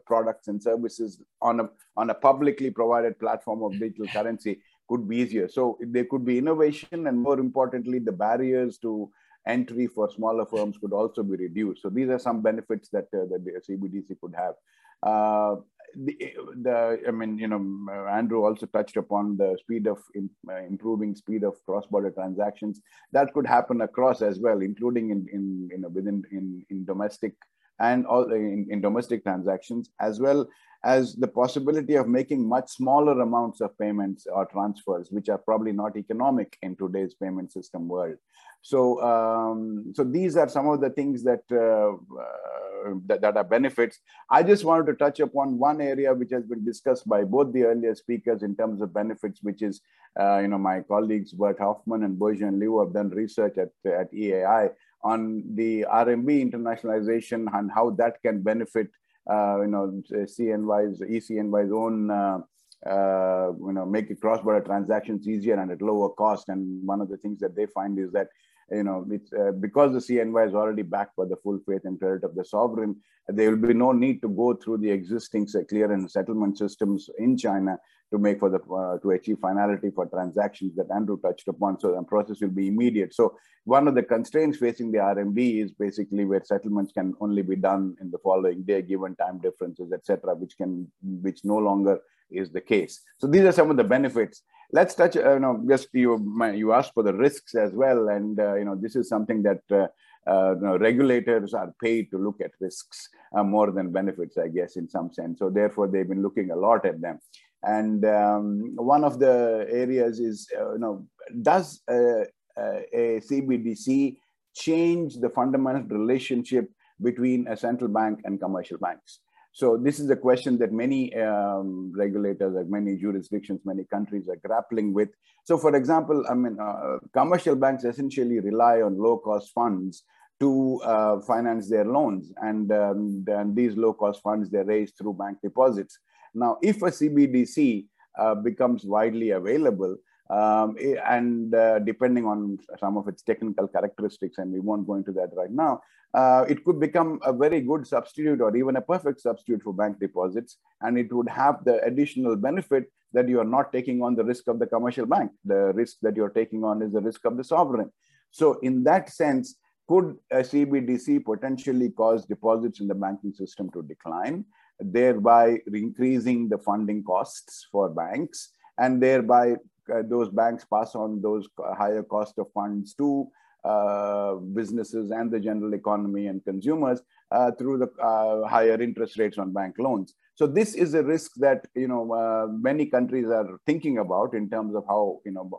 products and services on a, on a publicly provided platform of digital currency could be easier. So there could be innovation and more importantly, the barriers to entry for smaller firms could also be reduced. So these are some benefits that, uh, the CBDC could have. Uh, the, the, I mean, you know, Andrew also touched upon the speed of in, uh, improving speed of cross-border transactions. That could happen across as well, including in, in you know, within in, in domestic and all in, in domestic transactions, as well as the possibility of making much smaller amounts of payments or transfers, which are probably not economic in today's payment system world. So, um, so these are some of the things that, uh, uh, that, that are benefits. I just wanted to touch upon one area which has been discussed by both the earlier speakers in terms of benefits, which is, uh, you know, my colleagues Bert Hofman and Bojan Liu have done research at, at EAI on the RMB internationalization and how that can benefit, you know, CNY's, ECNY's own, uh, uh, you know, make cross-border transactions easier and at lower cost. And one of the things that they find is that you know, uh, because the CNY is already backed by the full faith and credit of the sovereign, there will be no need to go through the existing clearance settlement systems in China to make for the uh, to achieve finality for transactions that Andrew touched upon. So the process will be immediate. So one of the constraints facing the RMB is basically where settlements can only be done in the following day, given time differences, etc., which can which no longer is the case. So these are some of the benefits. Let's touch. Uh, you know, just you you asked for the risks as well, and uh, you know this is something that. Uh, uh, you know, regulators are paid to look at risks uh, more than benefits, I guess, in some sense. So therefore, they've been looking a lot at them. And um, one of the areas is, uh, you know, does a, a CBDC change the fundamental relationship between a central bank and commercial banks? So this is a question that many um, regulators, like many jurisdictions, many countries are grappling with. So for example, I mean, uh, commercial banks essentially rely on low-cost funds to uh, finance their loans. And, um, and these low-cost funds, they're raised through bank deposits. Now, if a CBDC uh, becomes widely available, um, and uh, depending on some of its technical characteristics, and we won't go into that right now, uh, it could become a very good substitute or even a perfect substitute for bank deposits. And it would have the additional benefit that you are not taking on the risk of the commercial bank. The risk that you're taking on is the risk of the sovereign. So in that sense, could a CBDC potentially cause deposits in the banking system to decline? thereby increasing the funding costs for banks, and thereby uh, those banks pass on those higher cost of funds to uh, businesses and the general economy and consumers uh, through the uh, higher interest rates on bank loans. So this is a risk that you know uh, many countries are thinking about in terms of how you know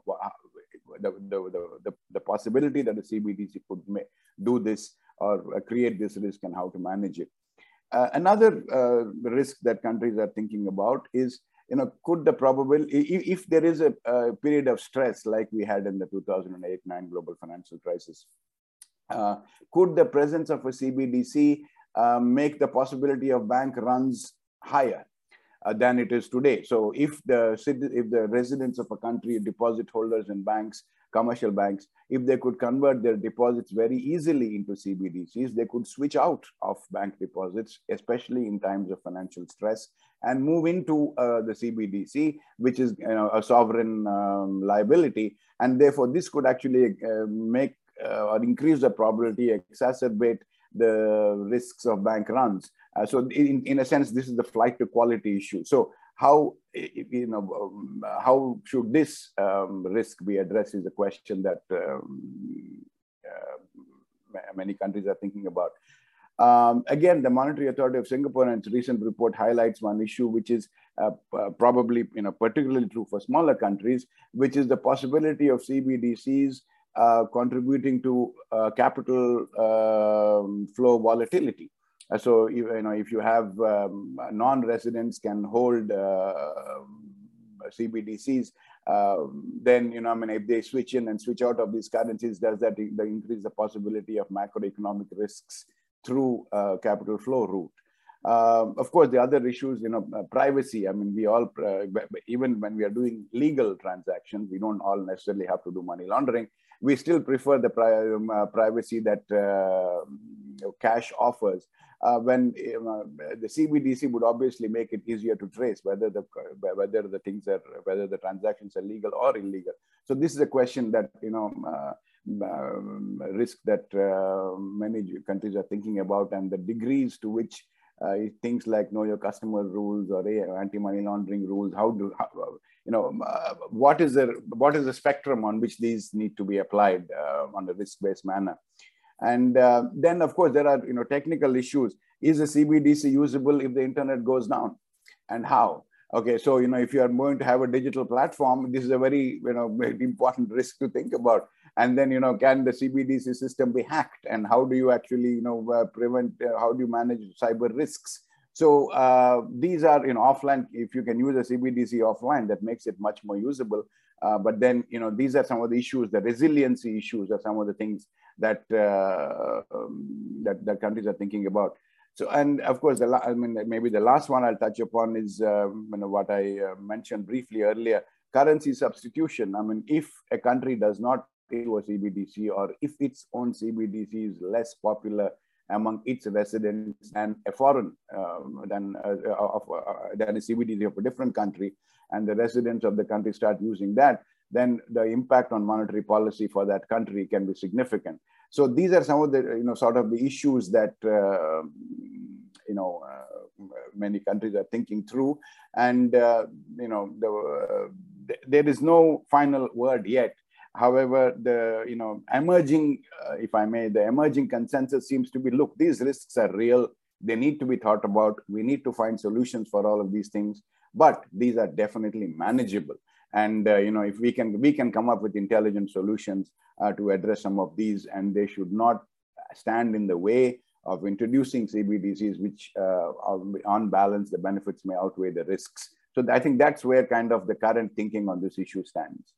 the, the, the, the possibility that the CBDC could do this or create this risk and how to manage it. Uh, another uh, risk that countries are thinking about is, you know, could the probability, if, there is a, a, period of stress like we had in the 2008-9 global financial crisis, uh, could the presence of a CBDC um, make the possibility of bank runs higher? uh, than it is today. So if the if the residents of a country, deposit holders in banks, commercial banks, if they could convert their deposits very easily into CBDCs, they could switch out of bank deposits, especially in times of financial stress, and move into uh, the CBDC, which is you know, a sovereign um, liability. And therefore, this could actually uh, make uh, or increase the probability, exacerbate the risks of bank runs. Uh, so in, in a sense, this is the flight to quality issue. So how, you know, um, how should this um, risk be addressed is a question that um, uh, many countries are thinking about. Um, again, the Monetary Authority of Singapore and its recent report highlights one issue, which is uh, uh, probably you know, particularly true for smaller countries, which is the possibility of CBDCs uh, contributing to uh, capital um, flow volatility. So you know if you have um, non-residents can hold CBDCs, uh, then you know I mean if they switch in and switch out of these currencies, does that increase the possibility of macroeconomic risks through uh, capital flow route? Uh, of course, the other issues, you know, uh, privacy. I mean, we all, uh, even when we are doing legal transactions, we don't all necessarily have to do money laundering we still prefer the pri um, uh, privacy that cash offers. Uh, when the CBDC would obviously make it easier to trace whether the whether the things are whether the transactions are legal or illegal. So this is a question that you know um, risk that uh, many countries are thinking about and the degrees to which uh, things like know your customer rules or anti-money laundering rules how do how, you know, uh, what is the what is the spectrum on which these need to be applied uh, on a risk-based manner? And uh, then, of course, there are you know technical issues. Is a CBDC usable if the internet goes down, and how? Okay, so you know if you are going to have a digital platform, this is a very you know important risk to think about. And then you know, can the CBDC system be hacked, and how do you actually you know uh, prevent? Uh, how do you manage cyber risks? So uh, these are, you know, offline, if you can use a CBDC offline, that makes it much more usable. Uh, but then, you know, these are some of the issues, the resiliency issues are some of the things that, uh, um, that, that countries are thinking about. So, and of course, the I mean, maybe the last one I'll touch upon is um, you know, what I uh, mentioned briefly earlier, currency substitution. I mean, if a country does not do a CBDC or if its own CBDC is less popular among its residents and a foreign um, than, uh, of, uh, than a CBDC of a different country, and the residents of the country start using that, then the impact on monetary policy for that country can be significant. So these are some of the, you know, sort of the issues that, uh, you know, uh, many countries are thinking through. And, uh, you know, the, uh, there is no final word yet However, the you know emerging, uh, if I may, the emerging consensus seems to be: look, these risks are real. They need to be thought about. We need to find solutions for all of these things, but these are definitely manageable. And uh, you know, if we can we can come up with intelligent solutions uh, to address some of these, and they should not stand in the way of introducing CBDCs, which uh, on balance the benefits may outweigh the risks. So I think that's where kind of the current thinking on this issue stands.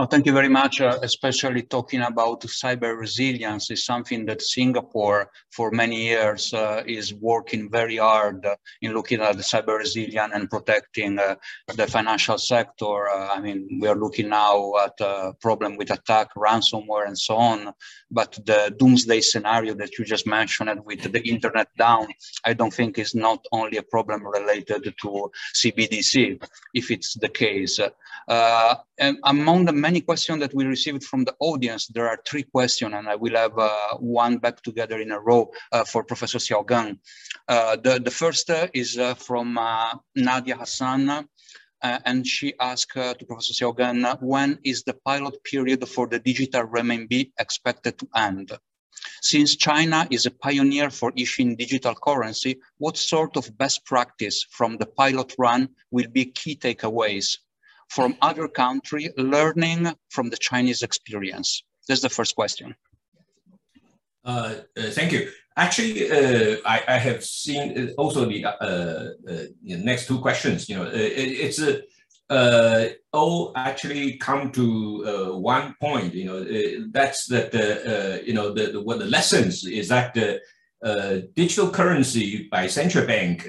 Oh, thank you very much. Uh, especially talking about cyber resilience is something that Singapore for many years uh, is working very hard uh, in looking at the cyber resilience and protecting uh, the financial sector. Uh, I mean, we are looking now at a problem with attack, ransomware, and so on. But the doomsday scenario that you just mentioned with the internet down, I don't think is not only a problem related to CBDC, if it's the case. Uh, among the many questions that we received from the audience, there are three questions, and I will have uh, one back together in a row uh, for Professor Xiao Geng. Uh, the, the first uh, is uh, from Nadia Hassan, and she asked to Professor Xiao Geng, when is the pilot period for the digital renminbi expected to end? Since China is a pioneer for issuing digital currency, what sort of best practice from the pilot run will be key takeaways from other country learning from the Chinese experience? That's the first question. Uh, uh, thank you. Actually, uh, I, I, have seen uh, also the, uh, uh, the next two questions. You know, it, it's all actually come to one point. You know, that's that the you know the, the, what the lessons is that the digital currency by central bank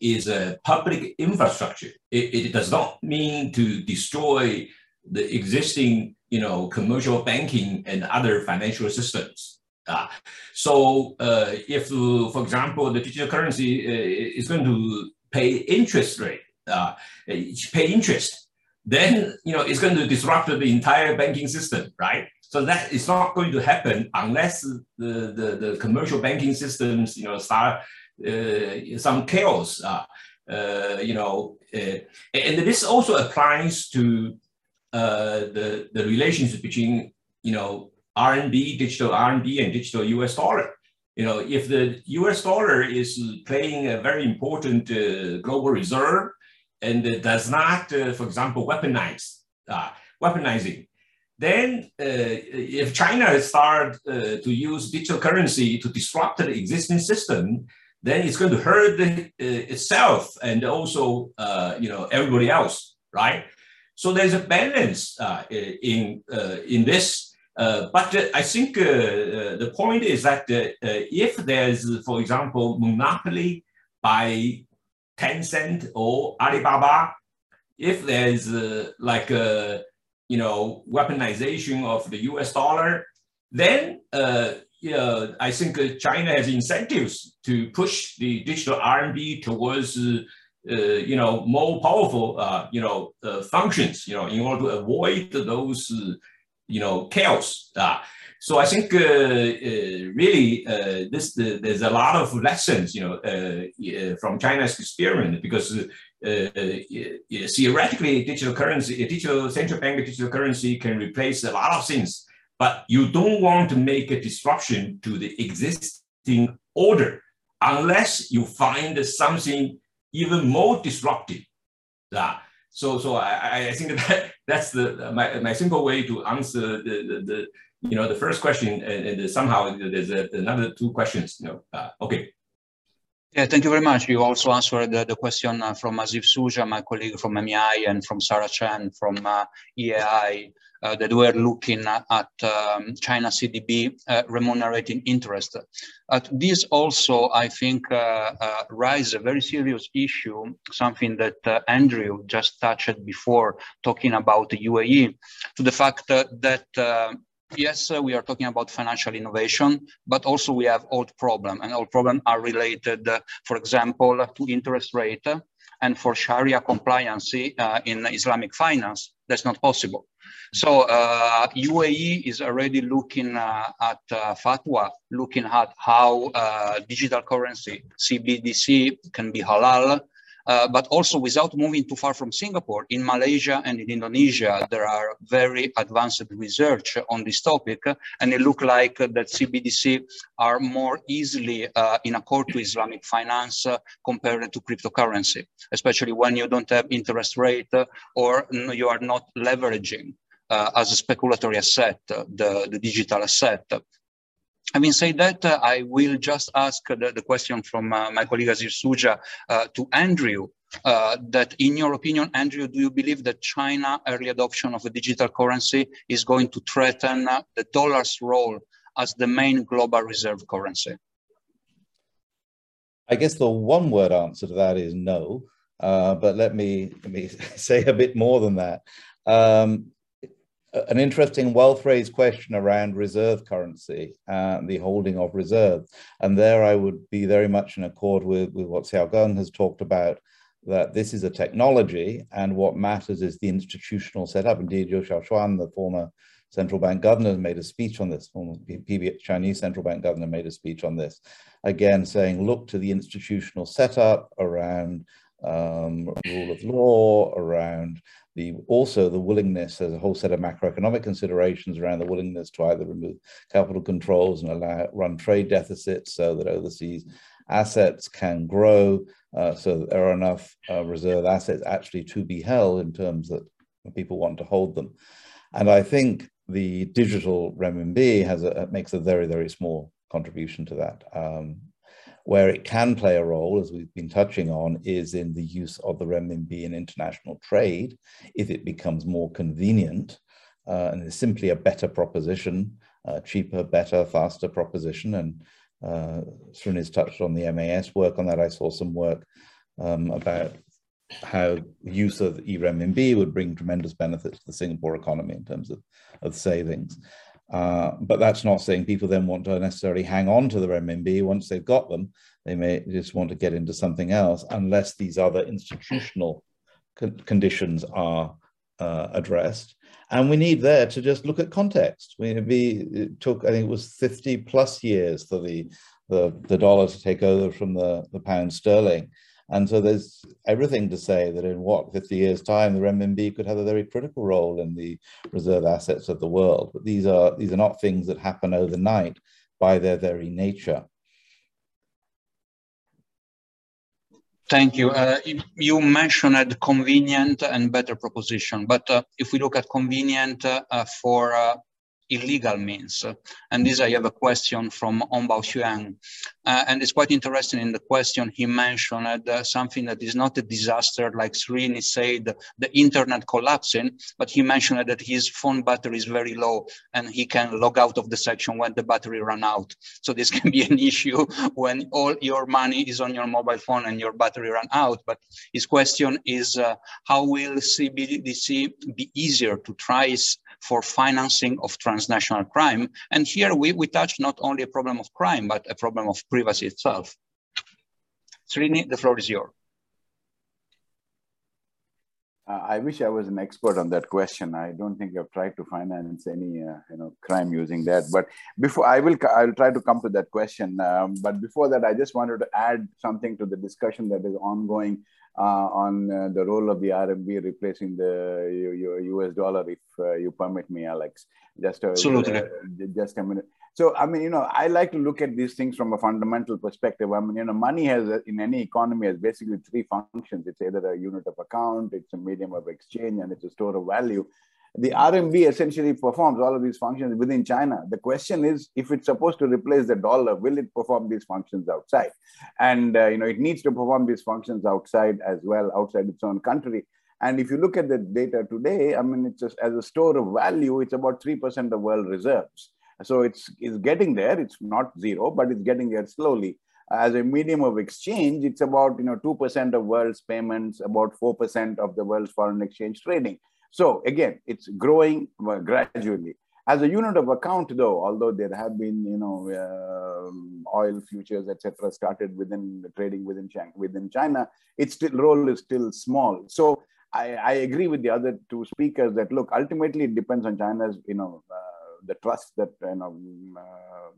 is a public infrastructure. It, it does not mean to destroy the existing, you know, commercial banking and other financial systems. Uh, so uh, if, for example, the digital currency uh, is going to pay interest rate, uh, pay interest, then you know it's going to disrupt the entire banking system, right? So that is not going to happen unless the, the, the commercial banking systems, you know, start some chaos. Uh, uh, you know, uh, and this also applies to uh, the the relations between you know RMB, digital RMB, and digital US dollar. You know, if the US dollar is playing a very important uh, global reserve and does not, for example, weaponize weaponizing then uh, if China start uh, to use digital currency to disrupt the existing system, then it's going to hurt the, uh, itself and also uh, you know everybody else, right? So there's a balance uh, in uh, in this. but I think the point is that if there's, for example, monopoly by Tencent or Alibaba, if there's like a you know, weaponization of the US dollar, then uh, yeah, I think uh, China has incentives to push the digital RMB towards, uh, uh, you know, more powerful, uh, you know, uh, functions, you know, in order to avoid those, uh, you know, chaos. so I think really this there's a lot of lessons, you know, from China's experiment because theoretically, digital currency, a digital central bank digital currency can replace a lot of things, but you don't want to make a disruption to the existing order unless you find something even more disruptive. Yeah. So, so I, I think that that's the my, my simple way to answer the, the, the you know the first question, and, and somehow there's a, another two questions. You know, uh, okay. Yeah, thank you very much. You also answered the, the question uh, from Aziv Suja, my colleague from MEI, and from Sarah Chen from uh, EAI, uh, that were looking at um, China CDB uh, remunerating interest. this also, I think, uh, uh, raises a very serious issue, something that Andrew just touched before, talking about the UAE, to the fact that yes, uh, we are talking about financial innovation, but also we have old problem and old problem are related, uh, for example, to interest rate and for Sharia compliance uh, in Islamic finance, that's not possible. So UAE uh, is already looking uh, at uh, fatwa, looking at how digital currency, CBDC can be halal, uh, but also without moving too far from Singapore, in Malaysia and in Indonesia, there are very advanced research on this topic. And it looks like that CBDC are more easily uh, in accord to Islamic finance uh, compared to cryptocurrency, especially when you don't have interest rate or you are not leveraging uh, as a speculatory asset, the, the digital asset. Having said that, uh, I will just ask the, the question from uh, my colleague Aziz Suja uh, to Andrew, uh, that in your opinion, Andrew, do you believe that China early adoption of a digital currency is going to threaten uh, the dollar's role as the main global reserve currency? I guess the one word answer to that is no, uh, but let me, let me say a bit more than that. Um, an interesting, well-phrased question around reserve currency and the holding of reserve. And there I would be very much in accord with, with what Xiao Geng has talked about, that this is a technology and what matters is the institutional setup. Indeed, Zhou Xiaochuan, the former central bank governor, made a speech on this, former Chinese central bank governor made a speech on this, again saying, look to the institutional setup around um, rule of law, around the also the willingness, there's a whole set of macroeconomic considerations around the willingness to either remove capital controls and allow run trade deficits so that overseas assets can grow, uh, so that there are enough uh, reserve assets actually to be held in terms that people want to hold them. And I think the digital renminbi has a, makes a very, very small contribution to that. Um, where it can play a role, as we've been touching on, is in the use of the renminbi in international trade, if it becomes more convenient uh, and is simply a better proposition, uh, cheaper, better, faster proposition. And uh, Srin has touched on the MAS work on that. I saw some work um, about how use of e-renminbi would bring tremendous benefits to the Singapore economy in terms of, of savings. Uh, but that's not saying people then want to necessarily hang on to the renminbi once they've got them. They may just want to get into something else unless these other institutional con conditions are uh, addressed. And we need there to just look at context. We, it took, I think it was 50 plus years for the, the, the dollar to take over from the, the pound sterling. And so there's everything to say that in what, 50 years time, the renminbi could have a very critical role in the reserve assets of the world. But these are, these are not things that happen overnight by their very nature. Thank you. Uh, you mentioned convenient and better proposition, but uh, if we look at convenient uh, for uh, illegal means. And this I have a question from Ongbao Xuan. Uh, and it's quite interesting in the question he mentioned uh, something that is not a disaster like Srini said, the internet collapsing, but he mentioned that his phone battery is very low and he can log out of the section when the battery run out. So this can be an issue when all your money is on your mobile phone and your battery run out. But his question is uh, how will CBDC be easier to trace for financing of transnational crime. And here we, we touch not only a problem of crime, but a problem of privacy itself. Srini, the floor is yours. Uh, I wish I was an expert on that question. I don't think I've tried to finance any, uh, you know, crime using that. But before I will, I'll try to come to that question. Um, but before that, I just wanted to add something to the discussion that is ongoing on uh, the role of the RMB replacing the US dollar, if uh, you permit me, Alex. Just a, Absolutely. just a minute. So, I mean, you know, I like to look at these things from a fundamental perspective. I mean, you know, money has, in any economy, has basically three functions. It's either a unit of account, it's a medium of exchange, and it's a store of value the RMB essentially performs all of these functions within China. The question is, if it's supposed to replace the dollar, will it perform these functions outside? And uh, you know, it needs to perform these functions outside as well, outside its own country. And if you look at the data today, I mean, it's just as a store of value, it's about three percent of world reserves. So it's it's getting there. It's not zero, but it's getting there slowly. As a medium of exchange, it's about you know two percent of world's payments, about four percent of the world's foreign exchange trading. So again, it's growing uh, gradually. As a unit of account, though, although there have been, you know, uh, oil futures, etc., started within trading within China, within China, its still role is still small. So I, I, agree with the other two speakers that look, ultimately it depends on China's, you know, uh, the trust that you know uh,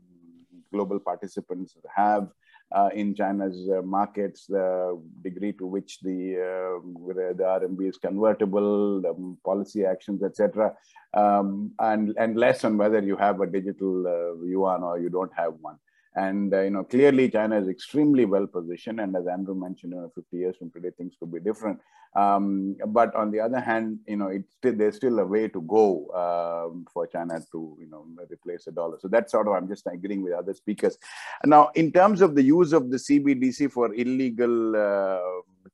global participants have uh, in China's uh, markets, the degree to which the uh, the RMB is convertible, the policy actions, etc., um, and and less on whether you have a digital uh, yuan or you don't have one. And uh, you know, clearly China is extremely well positioned. And as Andrew mentioned, you know, 50 years from today, things could be different. Um, but on the other hand, you know, it's still, there's still a way to go um, for China to, you know, replace the dollar. So that's sort of I'm just agreeing with other speakers. Now, in terms of the use of the CBDC for illegal uh,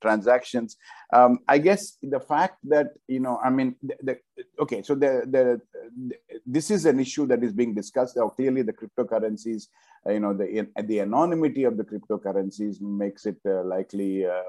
transactions, um, I guess the fact that you know, I mean, the, the, okay, so the, the this is an issue that is being discussed. Now, clearly, the cryptocurrencies, uh, you know, the the anonymity of the cryptocurrencies makes it uh, likely. Uh,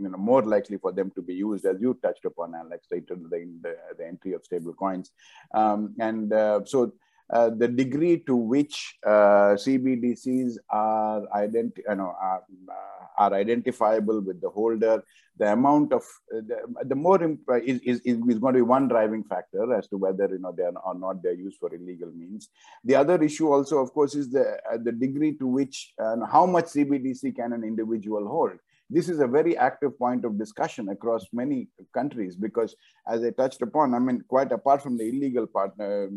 you know, more likely for them to be used, as you touched upon, Alex, the, the, the entry of stable coins. Um, and uh, so uh, the degree to which uh, CBDCs are, identi- you know, are, uh, are identifiable with the holder, the amount of the, the more is, is, is going to be one driving factor as to whether you know they are or not they're used for illegal means. The other issue also, of course, is the uh, the degree to which how much CBDC can an individual hold this is a very active point of discussion across many countries because as i touched upon i mean quite apart from the illegal part uh,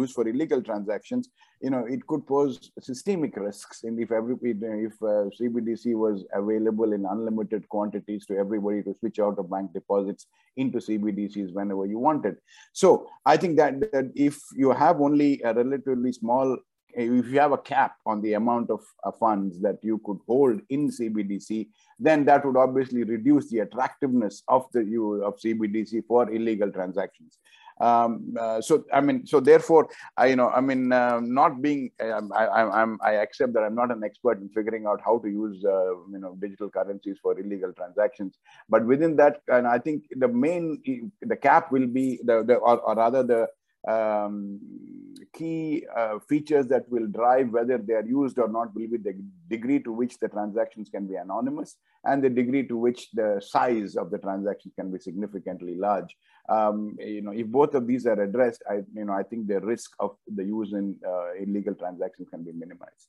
use for illegal transactions you know it could pose systemic risks. And if every if uh, cbdc was available in unlimited quantities to everybody to switch out of bank deposits into cbdc's whenever you wanted. So i think that, that if you have only a relatively small if you have a cap on the amount of uh, funds that you could hold in CBDC, then that would obviously reduce the attractiveness of the of CBDC for illegal transactions. Um, uh, so I mean, so therefore, I you know, I mean, uh, not being, um, I, I, I'm, I accept that I'm not an expert in figuring out how to use uh, you know digital currencies for illegal transactions. But within that, and I think the main the cap will be the, the or, or rather the um, key uh, features that will drive whether they are used or not will be the degree to which the transactions can be anonymous and the degree to which the size of the transaction can be significantly large. Um, you know, if both of these are addressed, I, you know, I think the risk of the use in uh, illegal transactions can be minimized.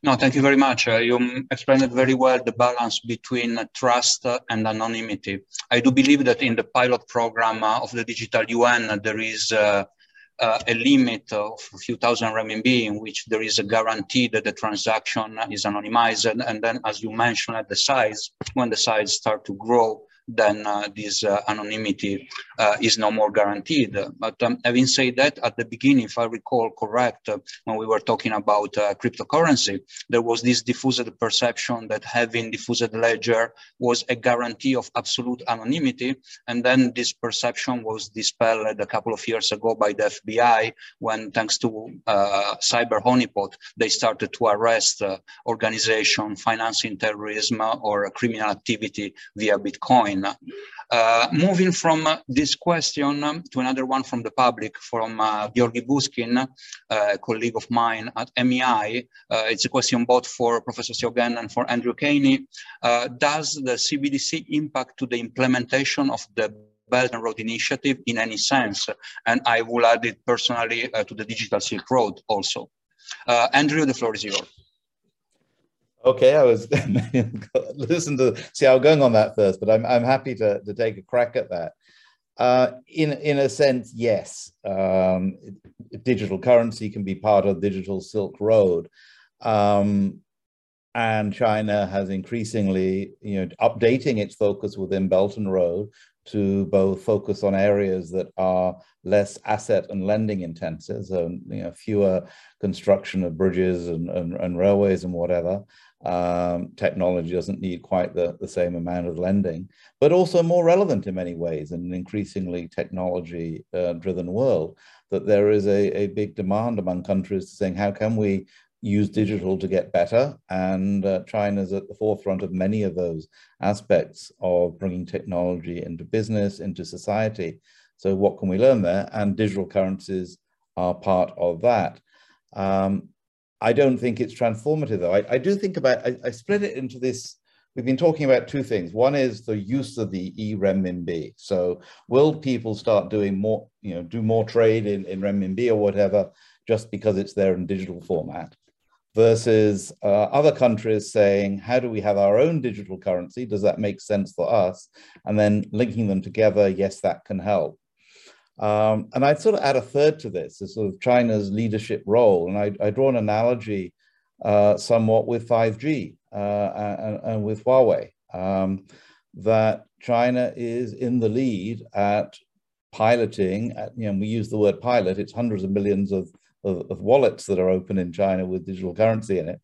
No, thank you very much. Uh, you explained very well the balance between trust and anonymity. I do believe that in the pilot program uh, of the Digital yuan, uh, there is uh, Uh, a limit of a few thousand renminbi in which there is a guarantee that the transaction is anonymized. And, and then, as you mentioned, at the size, when the size start to grow, then uh, this uh, anonymity uh, is no more guaranteed. But um, having said that, at the beginning, if I recall correct, when we were talking about cryptocurrency, there was this diffused perception that having diffused ledger was a guarantee of absolute anonymity. And then this perception was dispelled a couple of years ago by the FBI when, thanks to uh, cyber honeypot, they started to arrest uh, organization financing terrorism or criminal activity via Bitcoin. Uh, moving from uh, this question um, to another one from the public, from uh, Georgi Buskin, uh, a colleague of mine at MEI. Uh, it's a question both for Professor Xiao Geng and for Andrew Cainey. Uh, does the CBDC impact to the implementation of the Belt and Road Initiative in any sense? And I will add it personally to the Digital Silk Road also. Andrew, the floor is yours. Okay, I was listen to see how going on that first, but I'm I'm happy to to take a crack at that. Uh, in in a sense, yes, um, digital currency can be part of digital Silk Road, um, and China has increasingly, you know, updating its focus within Belt and Road to both focus on areas that are less asset and lending intensive, so you know, fewer construction of bridges and, and, and railways and whatever, um, technology doesn't need quite the, the same amount of lending, but also more relevant in many ways in an increasingly technology uh, driven world, that there is a, a big demand among countries saying, how can we use digital to get better? And uh, China's at the forefront of many of those aspects of bringing technology into business, into society. So what can we learn there? And digital currencies are part of that. Um, I don't think it's transformative though. I, I do think about, I, I, split it into this, we've been talking about two things. One is the use of the e-renminbi. So will people start doing more, you know, do more trade in, in renminbi or whatever, just because it's there in digital format? Versus uh, other countries saying, how do we have our own digital currency? Does that make sense for us? And then linking them together, yes, that can help. Um, and I'd sort of add a third to this, as sort of China's leadership role. And I, I draw an analogy uh, somewhat with 5G uh, and, and, with Huawei, um, that China is in the lead at piloting, at, you know, we use the word pilot, it's hundreds of millions of, of, of wallets that are open in China with digital currency in it.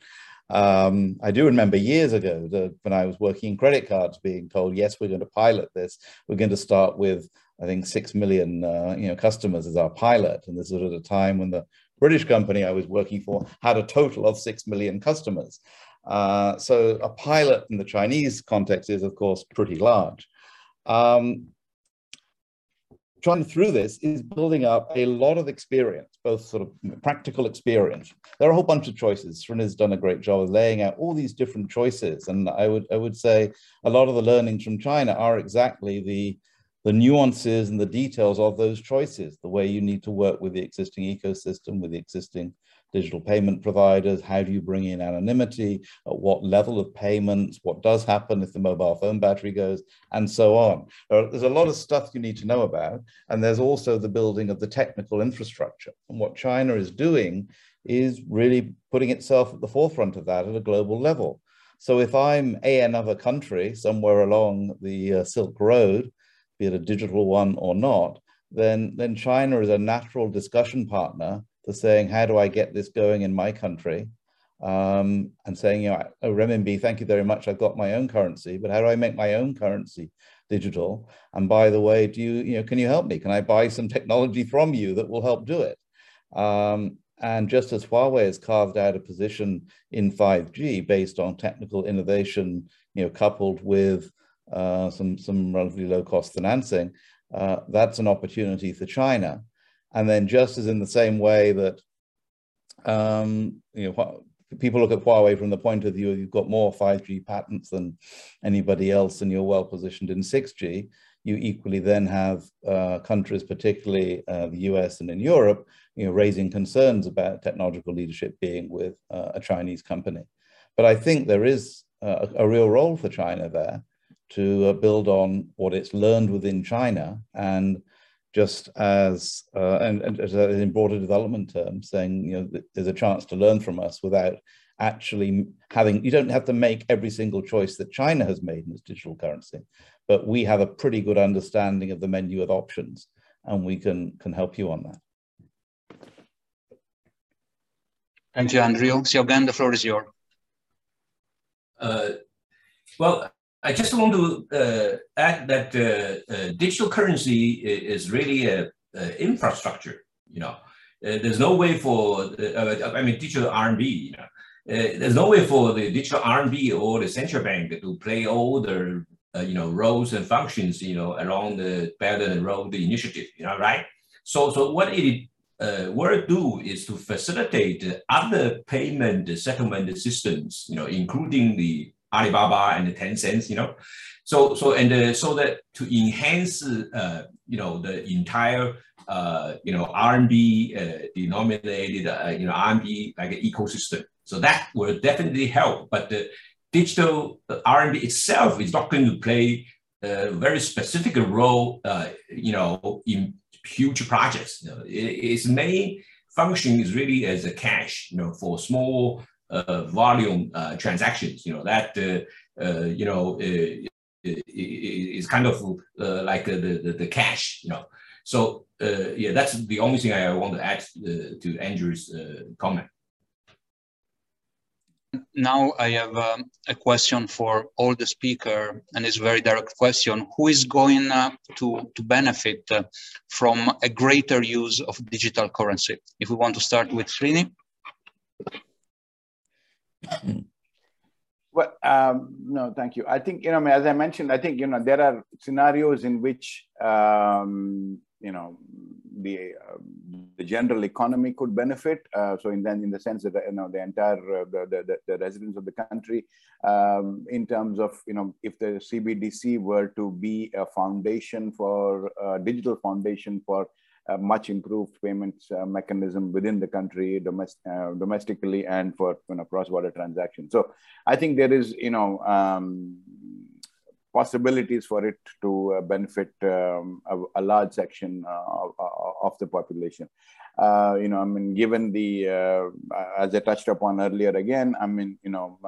Um, I do remember years ago that when I was working in credit cards being told, yes, we're going to pilot this. We're going to start with I think six million uh, you know customers as our pilot, and this was at a time when the British company I was working for had a total of six million customers. Uh, so a pilot in the Chinese context is of course pretty large. Um, trying through this is building up a lot of experience, both sort of practical experience. There are a whole bunch of choices. Srin has done a great job of laying out all these different choices. And I would, I would say a lot of the learnings from China are exactly the the nuances and the details of those choices, the way you need to work with the existing ecosystem, with the existing digital payment providers, how do you bring in anonymity, at what level of payments, what does happen if the mobile phone battery goes, and so on. There's a lot of stuff you need to know about, and there's also the building of the technical infrastructure. And what China is doing is really putting itself at the forefront of that at a global level. So if I'm a another country somewhere along the uh, Silk Road, be it a digital one or not, then, then China is a natural discussion partner for saying, how do I get this going in my country? Um, and saying, you know, oh, renminbi, thank you very much. I've got my own currency, but how do I make my own currency digital. And by the way, do you, you know, can you help me? Can I buy some technology from you that will help do it? Um, and just as Huawei has carved out a position in 5G based on technical innovation, you know, coupled with uh, some, some relatively low cost financing, uh, that's an opportunity for China. And then just as in the same way that um, you know, people look at Huawei from the point of view you've got more 5G patents than anybody else and you're well positioned in 6G, you equally then have uh, countries, particularly uh, the US and in Europe, you know, raising concerns about technological leadership being with uh, a Chinese company. But I think there is a, a real role for China there to uh, build on what it's learned within China and just as uh, and, and as in broader development terms, saying you know there's a chance to learn from us without actually having you don't have to make every single choice that China has made in its digital currency, but we have a pretty good understanding of the menu of options, and we can can help you on that. Thank you, Andrew. Xiao Geng, the floor is yours. Uh, well, I just want to uh, add that uh, uh, digital currency is really a, a, infrastructure. You know, uh, there's no way for uh, I mean digital RMB. You know, uh, there's no way for the digital RMB or the central bank to play all the you know roles and functions. You know, along the Belt and Road Initiative. You know, right? So so what it uh, will do is to facilitate other payment settlement systems, you know, including the Alibaba and the Tencent, you know. So, so and uh, so that to enhance, uh, you know, the entire, uh, you know, RMB uh, denominated, uh, you know, RMB like an ecosystem. So that will definitely help. But the digital uh, RMB itself is not going to play a very specific role, uh, you know, in huge projects. You know, its main function is really as a cash, you know, for small volume uh, transactions. You know that uh, you know is kind of like the, the, the cash. You know, so yeah, that's the only thing I want to add to Andrew's comment now I have um, a question for all the speaker, and it's a very direct question. Who is going uh, to, to benefit uh, from a greater use of digital currency? If we want to start with Srini. Well, um, no, thank you. I think, you know, as I mentioned, I think, you know, there are scenarios in which, um, you know, the, uh, the general economy could benefit. Uh, so in then, in the sense that, you know, the entire, uh, the, the, the, residents of the country, um, in terms of, you know, if the CBDC were to be a foundation for, a digital foundation for a much improved payments uh, mechanism within the country domestic, uh, domestically and for you know, cross-border transactions. So I think there is, you know, um, possibilities for it to uh, benefit um, a, a, large section uh, of, of, the population. Uh, you know, I mean, given the, uh, as I touched upon earlier again, I mean, you know,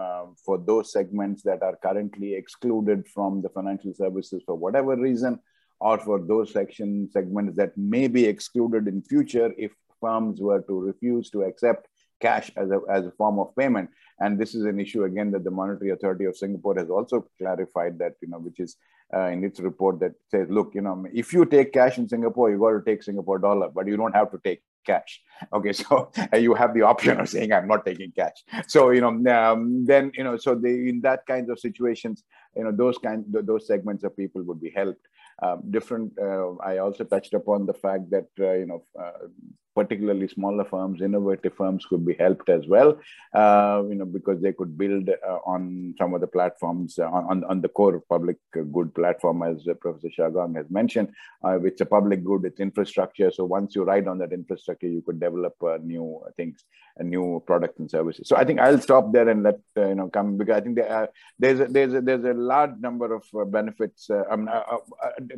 for those segments that are currently excluded from the financial services for whatever reason, or for those section segments that may be excluded in future if firms were to refuse to accept cash as a, as a form of payment. And this is an issue again that the Monetary Authority of Singapore has also clarified that, you know, which is uh, in its report that says, look, you know, if you take cash in Singapore, you got to take Singapore dollar, but you don't have to take cash. Okay, so you have the option of saying I'm not taking cash. So you know, um, then you know, so they in that kinds of situations, you know, those kind those segments of people would be helped. Um, different. Uh, I also touched upon the fact that uh, you know uh, particularly smaller firms, innovative firms could be helped as well, uh, you know, because they could build uh, on some of the platforms uh, on, on the core public good platform, as Professor Xiao Geng has mentioned. Uh, it's a public good, it's infrastructure. So once you ride on that infrastructure, you could develop uh, new things, new products and services. So I think I'll stop there and let you know come because I think there are, there's a, there's a, there's a large number of benefits. Um,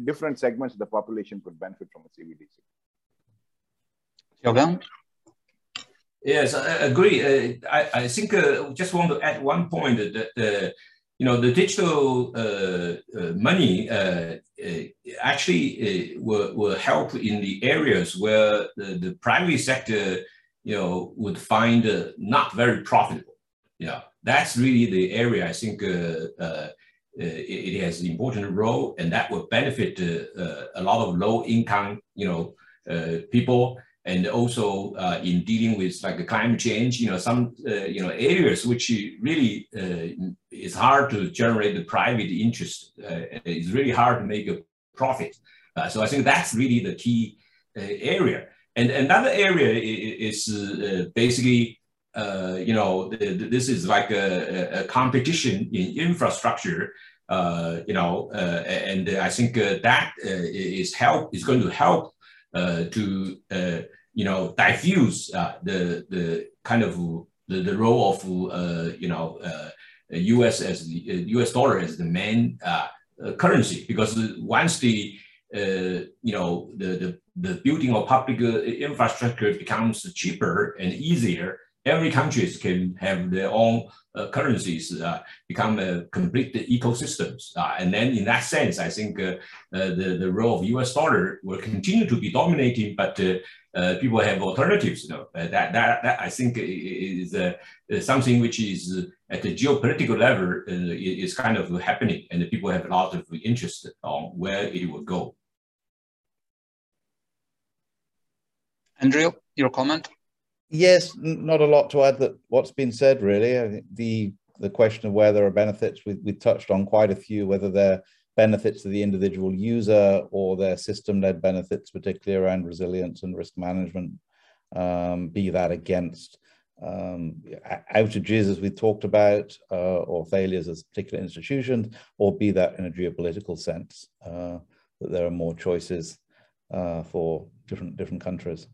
different segments of the population could benefit from a CBDC. Xiao Geng? Yes, I agree. Uh, I, I think uh, just want to add one point that uh, you know the digital uh, uh, money uh, actually will, will help in the areas where the, the private sector you know would find not very profitable. Yeah, that's really the area I think it, it, has an important role, and that will benefit a lot of low-income, you know, people and also uh, in dealing with like climate change, you know, some uh, you know areas which really uh, is hard to generate the private interest. it's really hard to make a profit. so I think that's really the key area. And another area is basically uh, you know, this is like a, a, competition in infrastructure, uh, you know, uh, and I think that is help is going to help to you know diffuse the the kind of the, the role of you know U.S. as the U.S. dollar as the main currency because once the uh, you know, the, the, the building of public infrastructure becomes cheaper and easier, every countries can have their own uh, currencies, uh, become a complete ecosystems. Uh, and then in that sense, I think uh, uh, the, the role of US dollar will continue to be dominating, but uh, people have alternatives. You know, uh, that, that, that I think uh, is something which is uh, at the geopolitical level is kind of happening and the people have a lot of interest on where it will go. Andrew, your comment? Yes, not a lot to add that what's been said really. The the question of where there are benefits, we, we touched on quite a few, whether they're benefits to the individual user or their system-led benefits, particularly around resilience and risk management, um, be that against um, outages as we talked about, uh, or failures as particular institutions, or be that in a geopolitical sense, uh, that there are more choices uh, for different different countries.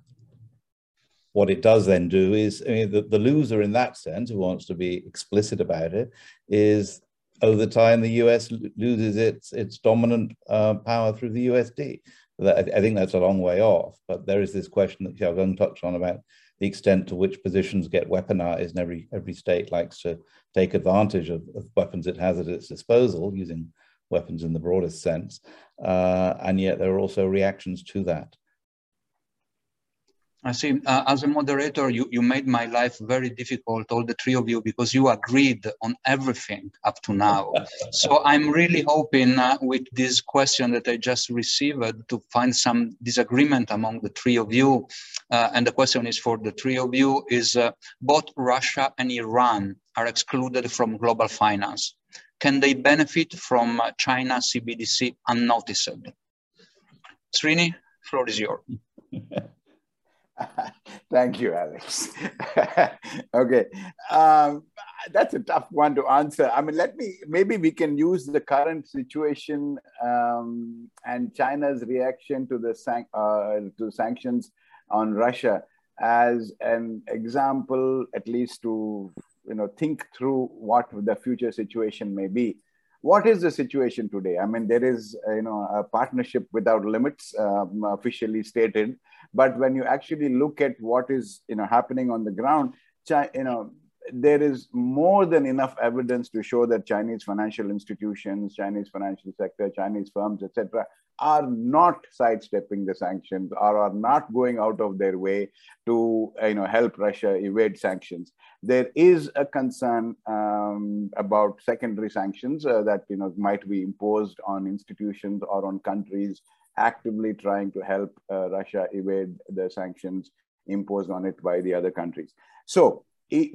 What it does then do is, I mean, the, the loser in that sense, who wants to be explicit about it, is over time the US loses its its dominant uh, power through the USD. I think that's a long way off, but there is this question that Xiao Geng touched on about the extent to which positions get weaponized, and every every state likes to take advantage of, of weapons it has at its disposal, using weapons in the broadest sense, uh, and yet there are also reactions to that. I see. Uh, as a moderator, you, you made my life very difficult, all the three of you, because you agreed on everything up to now. so I'm really hoping uh, with this question that I just received to find some disagreement among the three of you. Uh, and the question is for the three of you is uh, both Russia and Iran are excluded from global finance. Can they benefit from uh, China CBDC unnoticed? Srini, floor is yours. Thank you, Alex. okay, um, that's a tough one to answer. I mean, let me maybe we can use the current situation um, and China's reaction to the san- uh, to sanctions on Russia as an example, at least to you know think through what the future situation may be what is the situation today? I mean, there is uh, you know a partnership without limits, um, officially stated, but when you actually look at what is you know happening on the ground, you know there is more than enough evidence to show that Chinese financial institutions, Chinese financial sector, Chinese firms, etc., are not sidestepping the sanctions or are not going out of their way to you know help Russia evade sanctions. There is a concern um, about secondary sanctions uh, that you know might be imposed on institutions or on countries actively trying to help uh, Russia evade the sanctions imposed on it by the other countries. So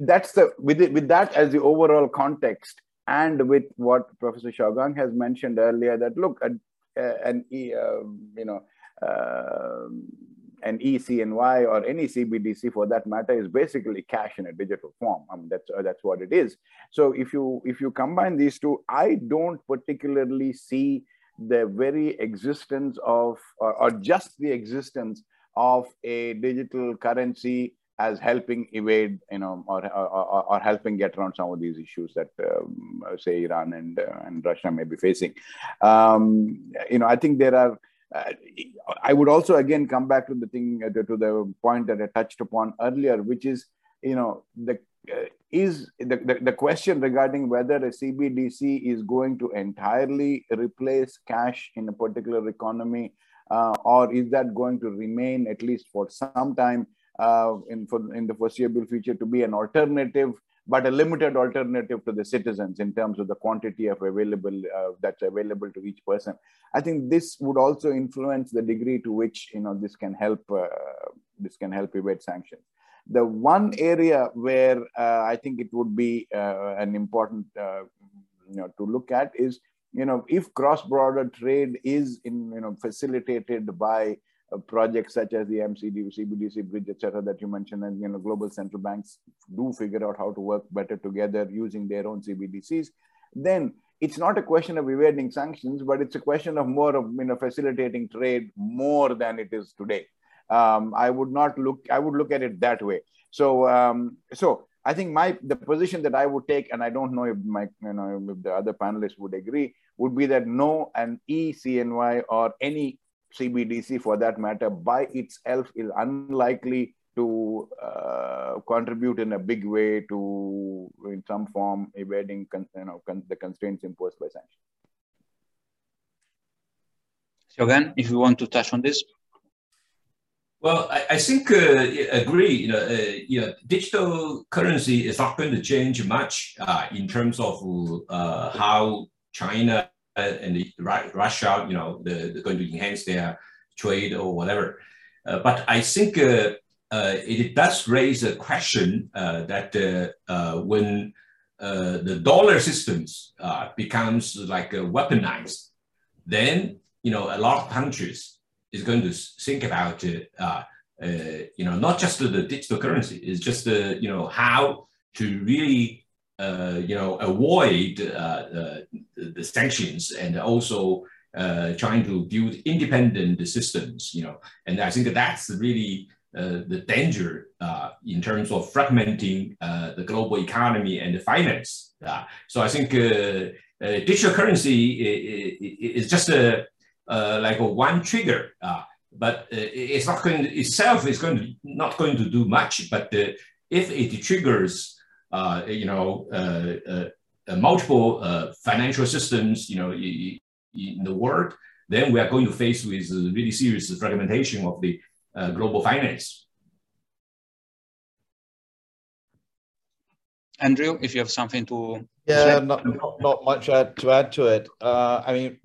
that's the with it, with that as the overall context and with what Professor Xiao Geng has mentioned earlier that look an e, uh, you know uh, an ECNY or any CBDC for that matter is basically cash in a digital form. I mean that's uh, that's what it is. So if you if you combine these two, I don't particularly see the very existence of or, or just the existence of a digital currency as helping evade, you know, or, or, or, helping get around some of these issues that, um, say, Iran and, uh, and Russia may be facing. Um, you know, I think there are, uh, I would also again come back to the thing, uh, to, to, the point that I touched upon earlier, which is, you know, the uh, is the, the, the question regarding whether a CBDC is going to entirely replace cash in a particular economy, uh, or is that going to remain at least for some time uh, in, for, in the foreseeable future to be an alternative but a limited alternative to the citizens in terms of the quantity of available uh, that's available to each person. I think this would also influence the degree to which you know this can help uh, this can help evade sanctions. The one area where uh, I think it would be uh, an important uh, you know to look at is you know if cross-border trade is in you know facilitated by uh, projects such as the MCD, CBDC bridge, etc., that you mentioned, and you know, global central banks do figure out how to work better together using their own CBDCs, then it's not a question of evading sanctions, but it's a question of more of you know facilitating trade more than it is today. Um, I would not look. I would look at it that way. So, um, so I think my the position that I would take, and I don't know if my you know if the other panelists would agree, would be that no, an eCNY or any CBDC for that matter by itself is unlikely to uh, contribute in a big way to, in some form, evading you know, the constraints imposed by sanctions. So again, if you want to touch on this. Well, I, I think uh, agree. You know, uh, you know, digital currency is not going to change much uh, in terms of uh, how China and the, Russia, you know, the, they're going to enhance their trade or whatever. Uh, but I think uh, uh, it does raise a question uh, that uh, uh, when the dollar systems becomes like weaponized, then you know a lot of countries is going to think about you know not just the digital currency, it's just the you know how to really Uh, you know, avoid uh, uh, the sanctions and also uh, trying to build independent systems, you know, and I think that's really uh, the danger in terms of fragmenting the global economy and the finance. so I think digital currency is just a, like a one trigger but uh, it's not going to, itself is going to not going to do much. But uh, if it triggers uh, you know, uh, uh, multiple financial systems, you know, in the world, then we are going to face with really serious fragmentation of the global finance. Andrew, if you have something to yeah, not, not, not much add, to add to it. Uh, I mean,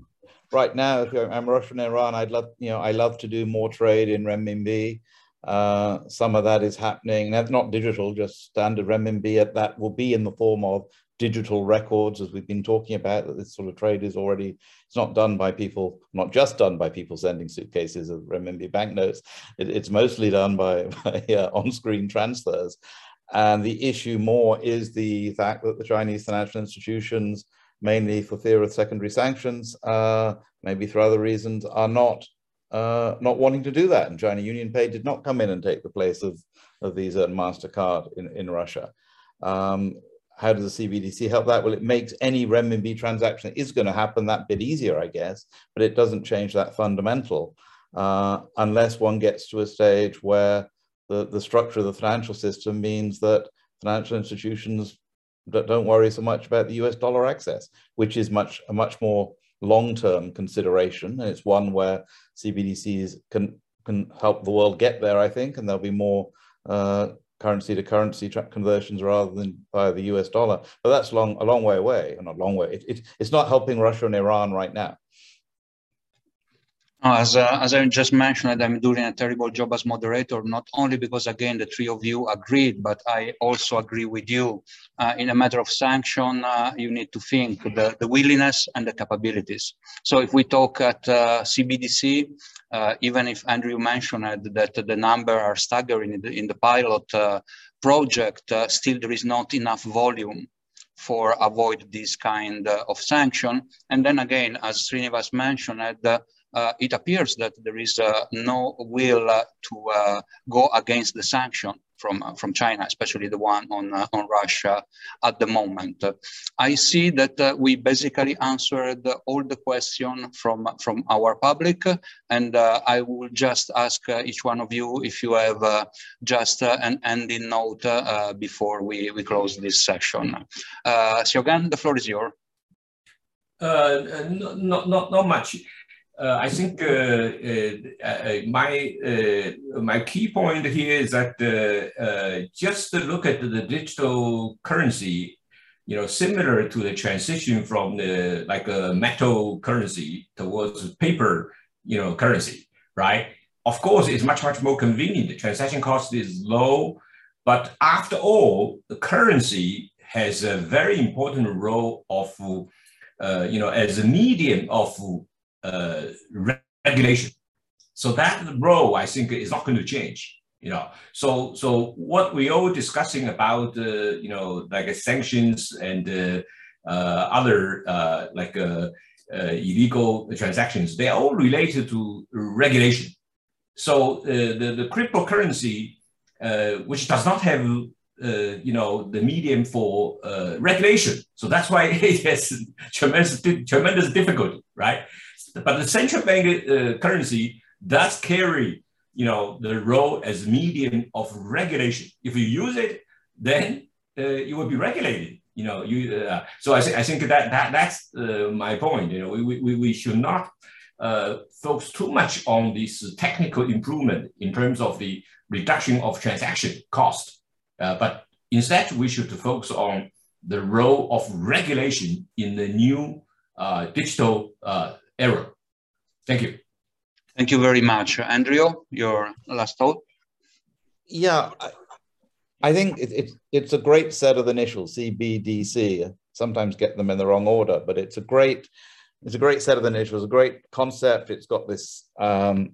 right now, if I'm Russian Iran, I'd love, you know, I love to do more trade in renminbi. Uh, some of that is happening. That's not digital, just standard renminbi. That will be in the form of digital records, as we've been talking about. That this sort of trade is already. It's not done by people, not just done by people sending suitcases of renminbi banknotes. It, it's mostly done by, by uh, on-screen transfers. And the issue more is the fact that the Chinese financial institutions, mainly for fear of secondary sanctions, uh, maybe for other reasons, are not uh, not wanting to do that. And China UnionPay did not come in and take the place of, of Visa and MasterCard in, in Russia. Um, how does the CBDC help that? Well, it makes any renminbi transaction that is going to happen that bit easier, I guess, but it doesn't change that fundamental uh, unless one gets to a stage where the, the structure of the financial system means that financial institutions don't worry so much about the US dollar access, which is much a much more long-term consideration, and it's one where CBDCs can can help the world get there, I think, and there'll be more uh, currency to currency conversions rather than via the US dollar. But that's long a long way away, not a long way. It, it, it's not helping Russia and Iran right now. As, uh, as I just mentioned, I'm doing a terrible job as moderator, not only because, again, the three of you agreed, but I also agree with you. Uh, in a matter of sanction, uh, you need to think the, the willingness and the capabilities. So if we talk at CBDC, uh, uh, even if Andrew mentioned that the number are staggering in the, in the pilot uh, project, still there is not enough volume for avoid this kind of sanction. And then again, as Srinivas mentioned, Uh, it appears that there is uh, no will uh, to uh, go against the sanction from uh, from China, especially the one on on Russia at the moment. I see that we basically answered all the questions from from our public, and I will just ask each one of you if you have just an ending note before we, we close this session. Uh, Xiao Geng, the floor is yours. Uh, not, not, not much. Uh, I think uh, uh, uh my uh, my key point here is that uh, just to look at the digital currency, you know, similar to the transition from the like a metal currency towards paper, you know, currency, right? Of course, it's much much more convenient. The transaction cost is low, but after all, the currency has a very important role of, you know, as a medium of uh, regulation. So that role, I think, is not going to change. You know, so so what we are all discussing about, uh, you know, like uh, sanctions and uh, uh, other like illegal transactions, they are all related to regulation. So the the cryptocurrency, which does not have uh, you know, the medium for uh, regulation. So that's why it has tremendous, tremendous difficulty, right? But the central bank uh, currency does carry, you know, the role as medium of regulation. If you use it, then uh, you will be regulated. You know, you. Uh, so I, th- I think that that that's uh, my point. You know, we, we, we should not uh, focus too much on this technical improvement in terms of the reduction of transaction cost, uh, but instead we should focus on the role of regulation in the new digital error. Thank you. Thank you very much. Andrew, your last thought? Yeah, I, I think it, it, it's a great set of initials, CBDC. Sometimes get them in the wrong order, but it's a great, it's a great set of initials, a great concept. It's got this um,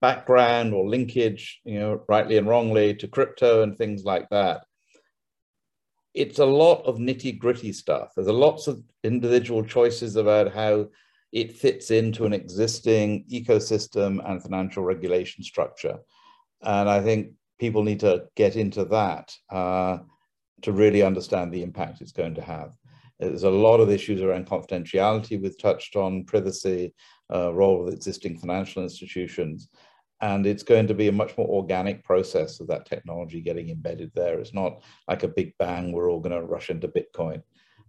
background or linkage, you know, rightly and wrongly to crypto and things like that. It's a lot of nitty gritty stuff. There's a lots of individual choices about how it fits into an existing ecosystem and financial regulation structure. And I think people need to get into that uh, to really understand the impact it's going to have. There's a lot of issues around confidentiality we've touched on, privacy, uh, role of existing financial institutions. And it's going to be a much more organic process of that technology getting embedded there. It's not like a big bang, we're all going to rush into Bitcoin.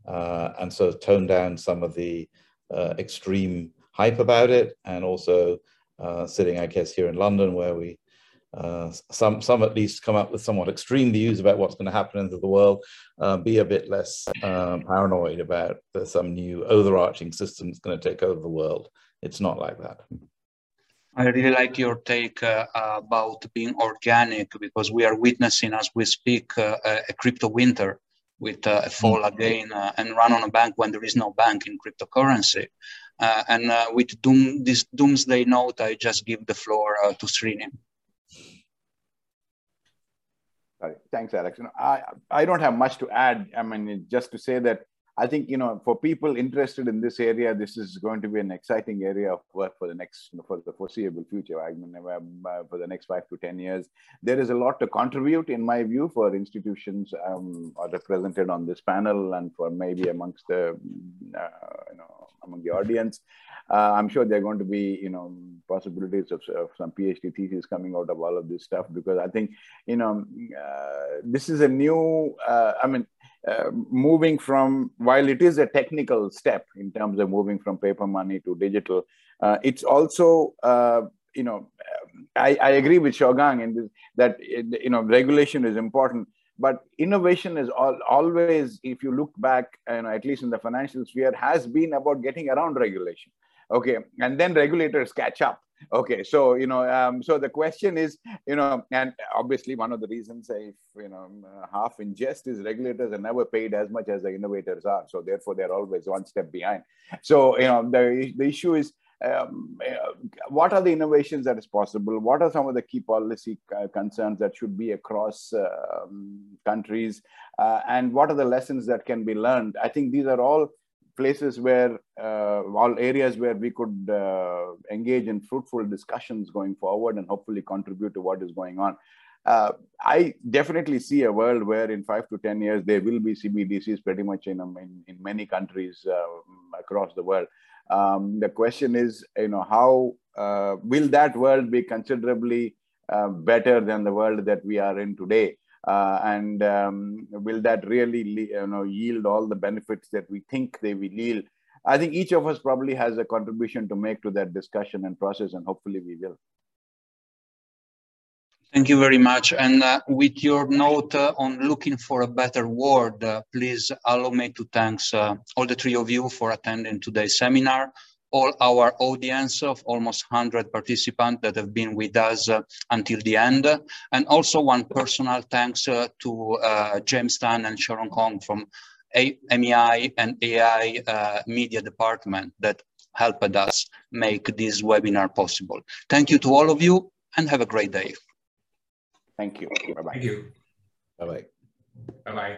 Uh, and so tone down some of the uh, extreme hype about it, and also uh, sitting, I guess, here in London, where we uh, some some at least come up with somewhat extreme views about what's going to happen into the world, uh, be a bit less paranoid about some new overarching system that's going to take over the world. It's not like that. I really like your take uh, about being organic because we are witnessing as we speak uh, a crypto winter with uh, a fall mm. again uh, and run on a bank when there is no bank in cryptocurrency. Uh, and uh, with doom, this doomsday note, I just give the floor uh, to Srini. Thanks, Alex. I, I don't have much to add. I mean, just to say that I think you know for people interested in this area, this is going to be an exciting area of work for the next for the foreseeable future. I mean, uh, for the next five to ten years, there is a lot to contribute, in my view, for institutions um, are represented on this panel and for maybe amongst the uh, you know among the audience. Uh, I'm sure there are going to be, you know, possibilities of, of, some PhD thesis coming out of all of this stuff because I think, you know, uh, this is a new. Uh, I mean, uh, moving from while it is a technical step in terms of moving from paper money to digital uh, it's also uh, you know I, I, agree with Xiao Geng in this that you know regulation is important but innovation is all, always if you look back you know at least in the financial sphere has been about getting around regulation. Okay and then regulators catch up okay so you know um, so the question is you know and obviously one of the reasons if you know uh, half in jest is regulators are never paid as much as the innovators are so therefore they're always one step behind. So you know the, the issue is um, uh, what are the innovations that is possible? What are some of the key policy uh, concerns that should be across um, countries? Uh, and what are the lessons that can be learned? I think these are all places where uh, all areas where we could uh, engage in fruitful discussions going forward and hopefully contribute to what is going on. Uh, I definitely see a world where in five to 10 years, there will be CBDCs pretty much in, um, in, in many countries uh, across the world. Um, the question is, you know, how uh, will that world be considerably uh, better than the world that we are in today? Uh, and um, will that really you know yield all the benefits that we think they will yield I think each of us probably has a contribution to make to that discussion and process, and hopefully we will. Thank you very much. And uh, with your note uh, on looking for a better world, uh, please allow me to thank uh, all the three of you for attending today's seminar, all our audience of almost 100 participants that have been with us uh, until the end, and also one personal thanks uh, to James Tan and Sharon Kong from a MEI and AI Media Department that helped us make this webinar possible. Thank you to all of you and have a great day. Thank you. Bye-bye. Thank you. Bye-bye. Bye-bye.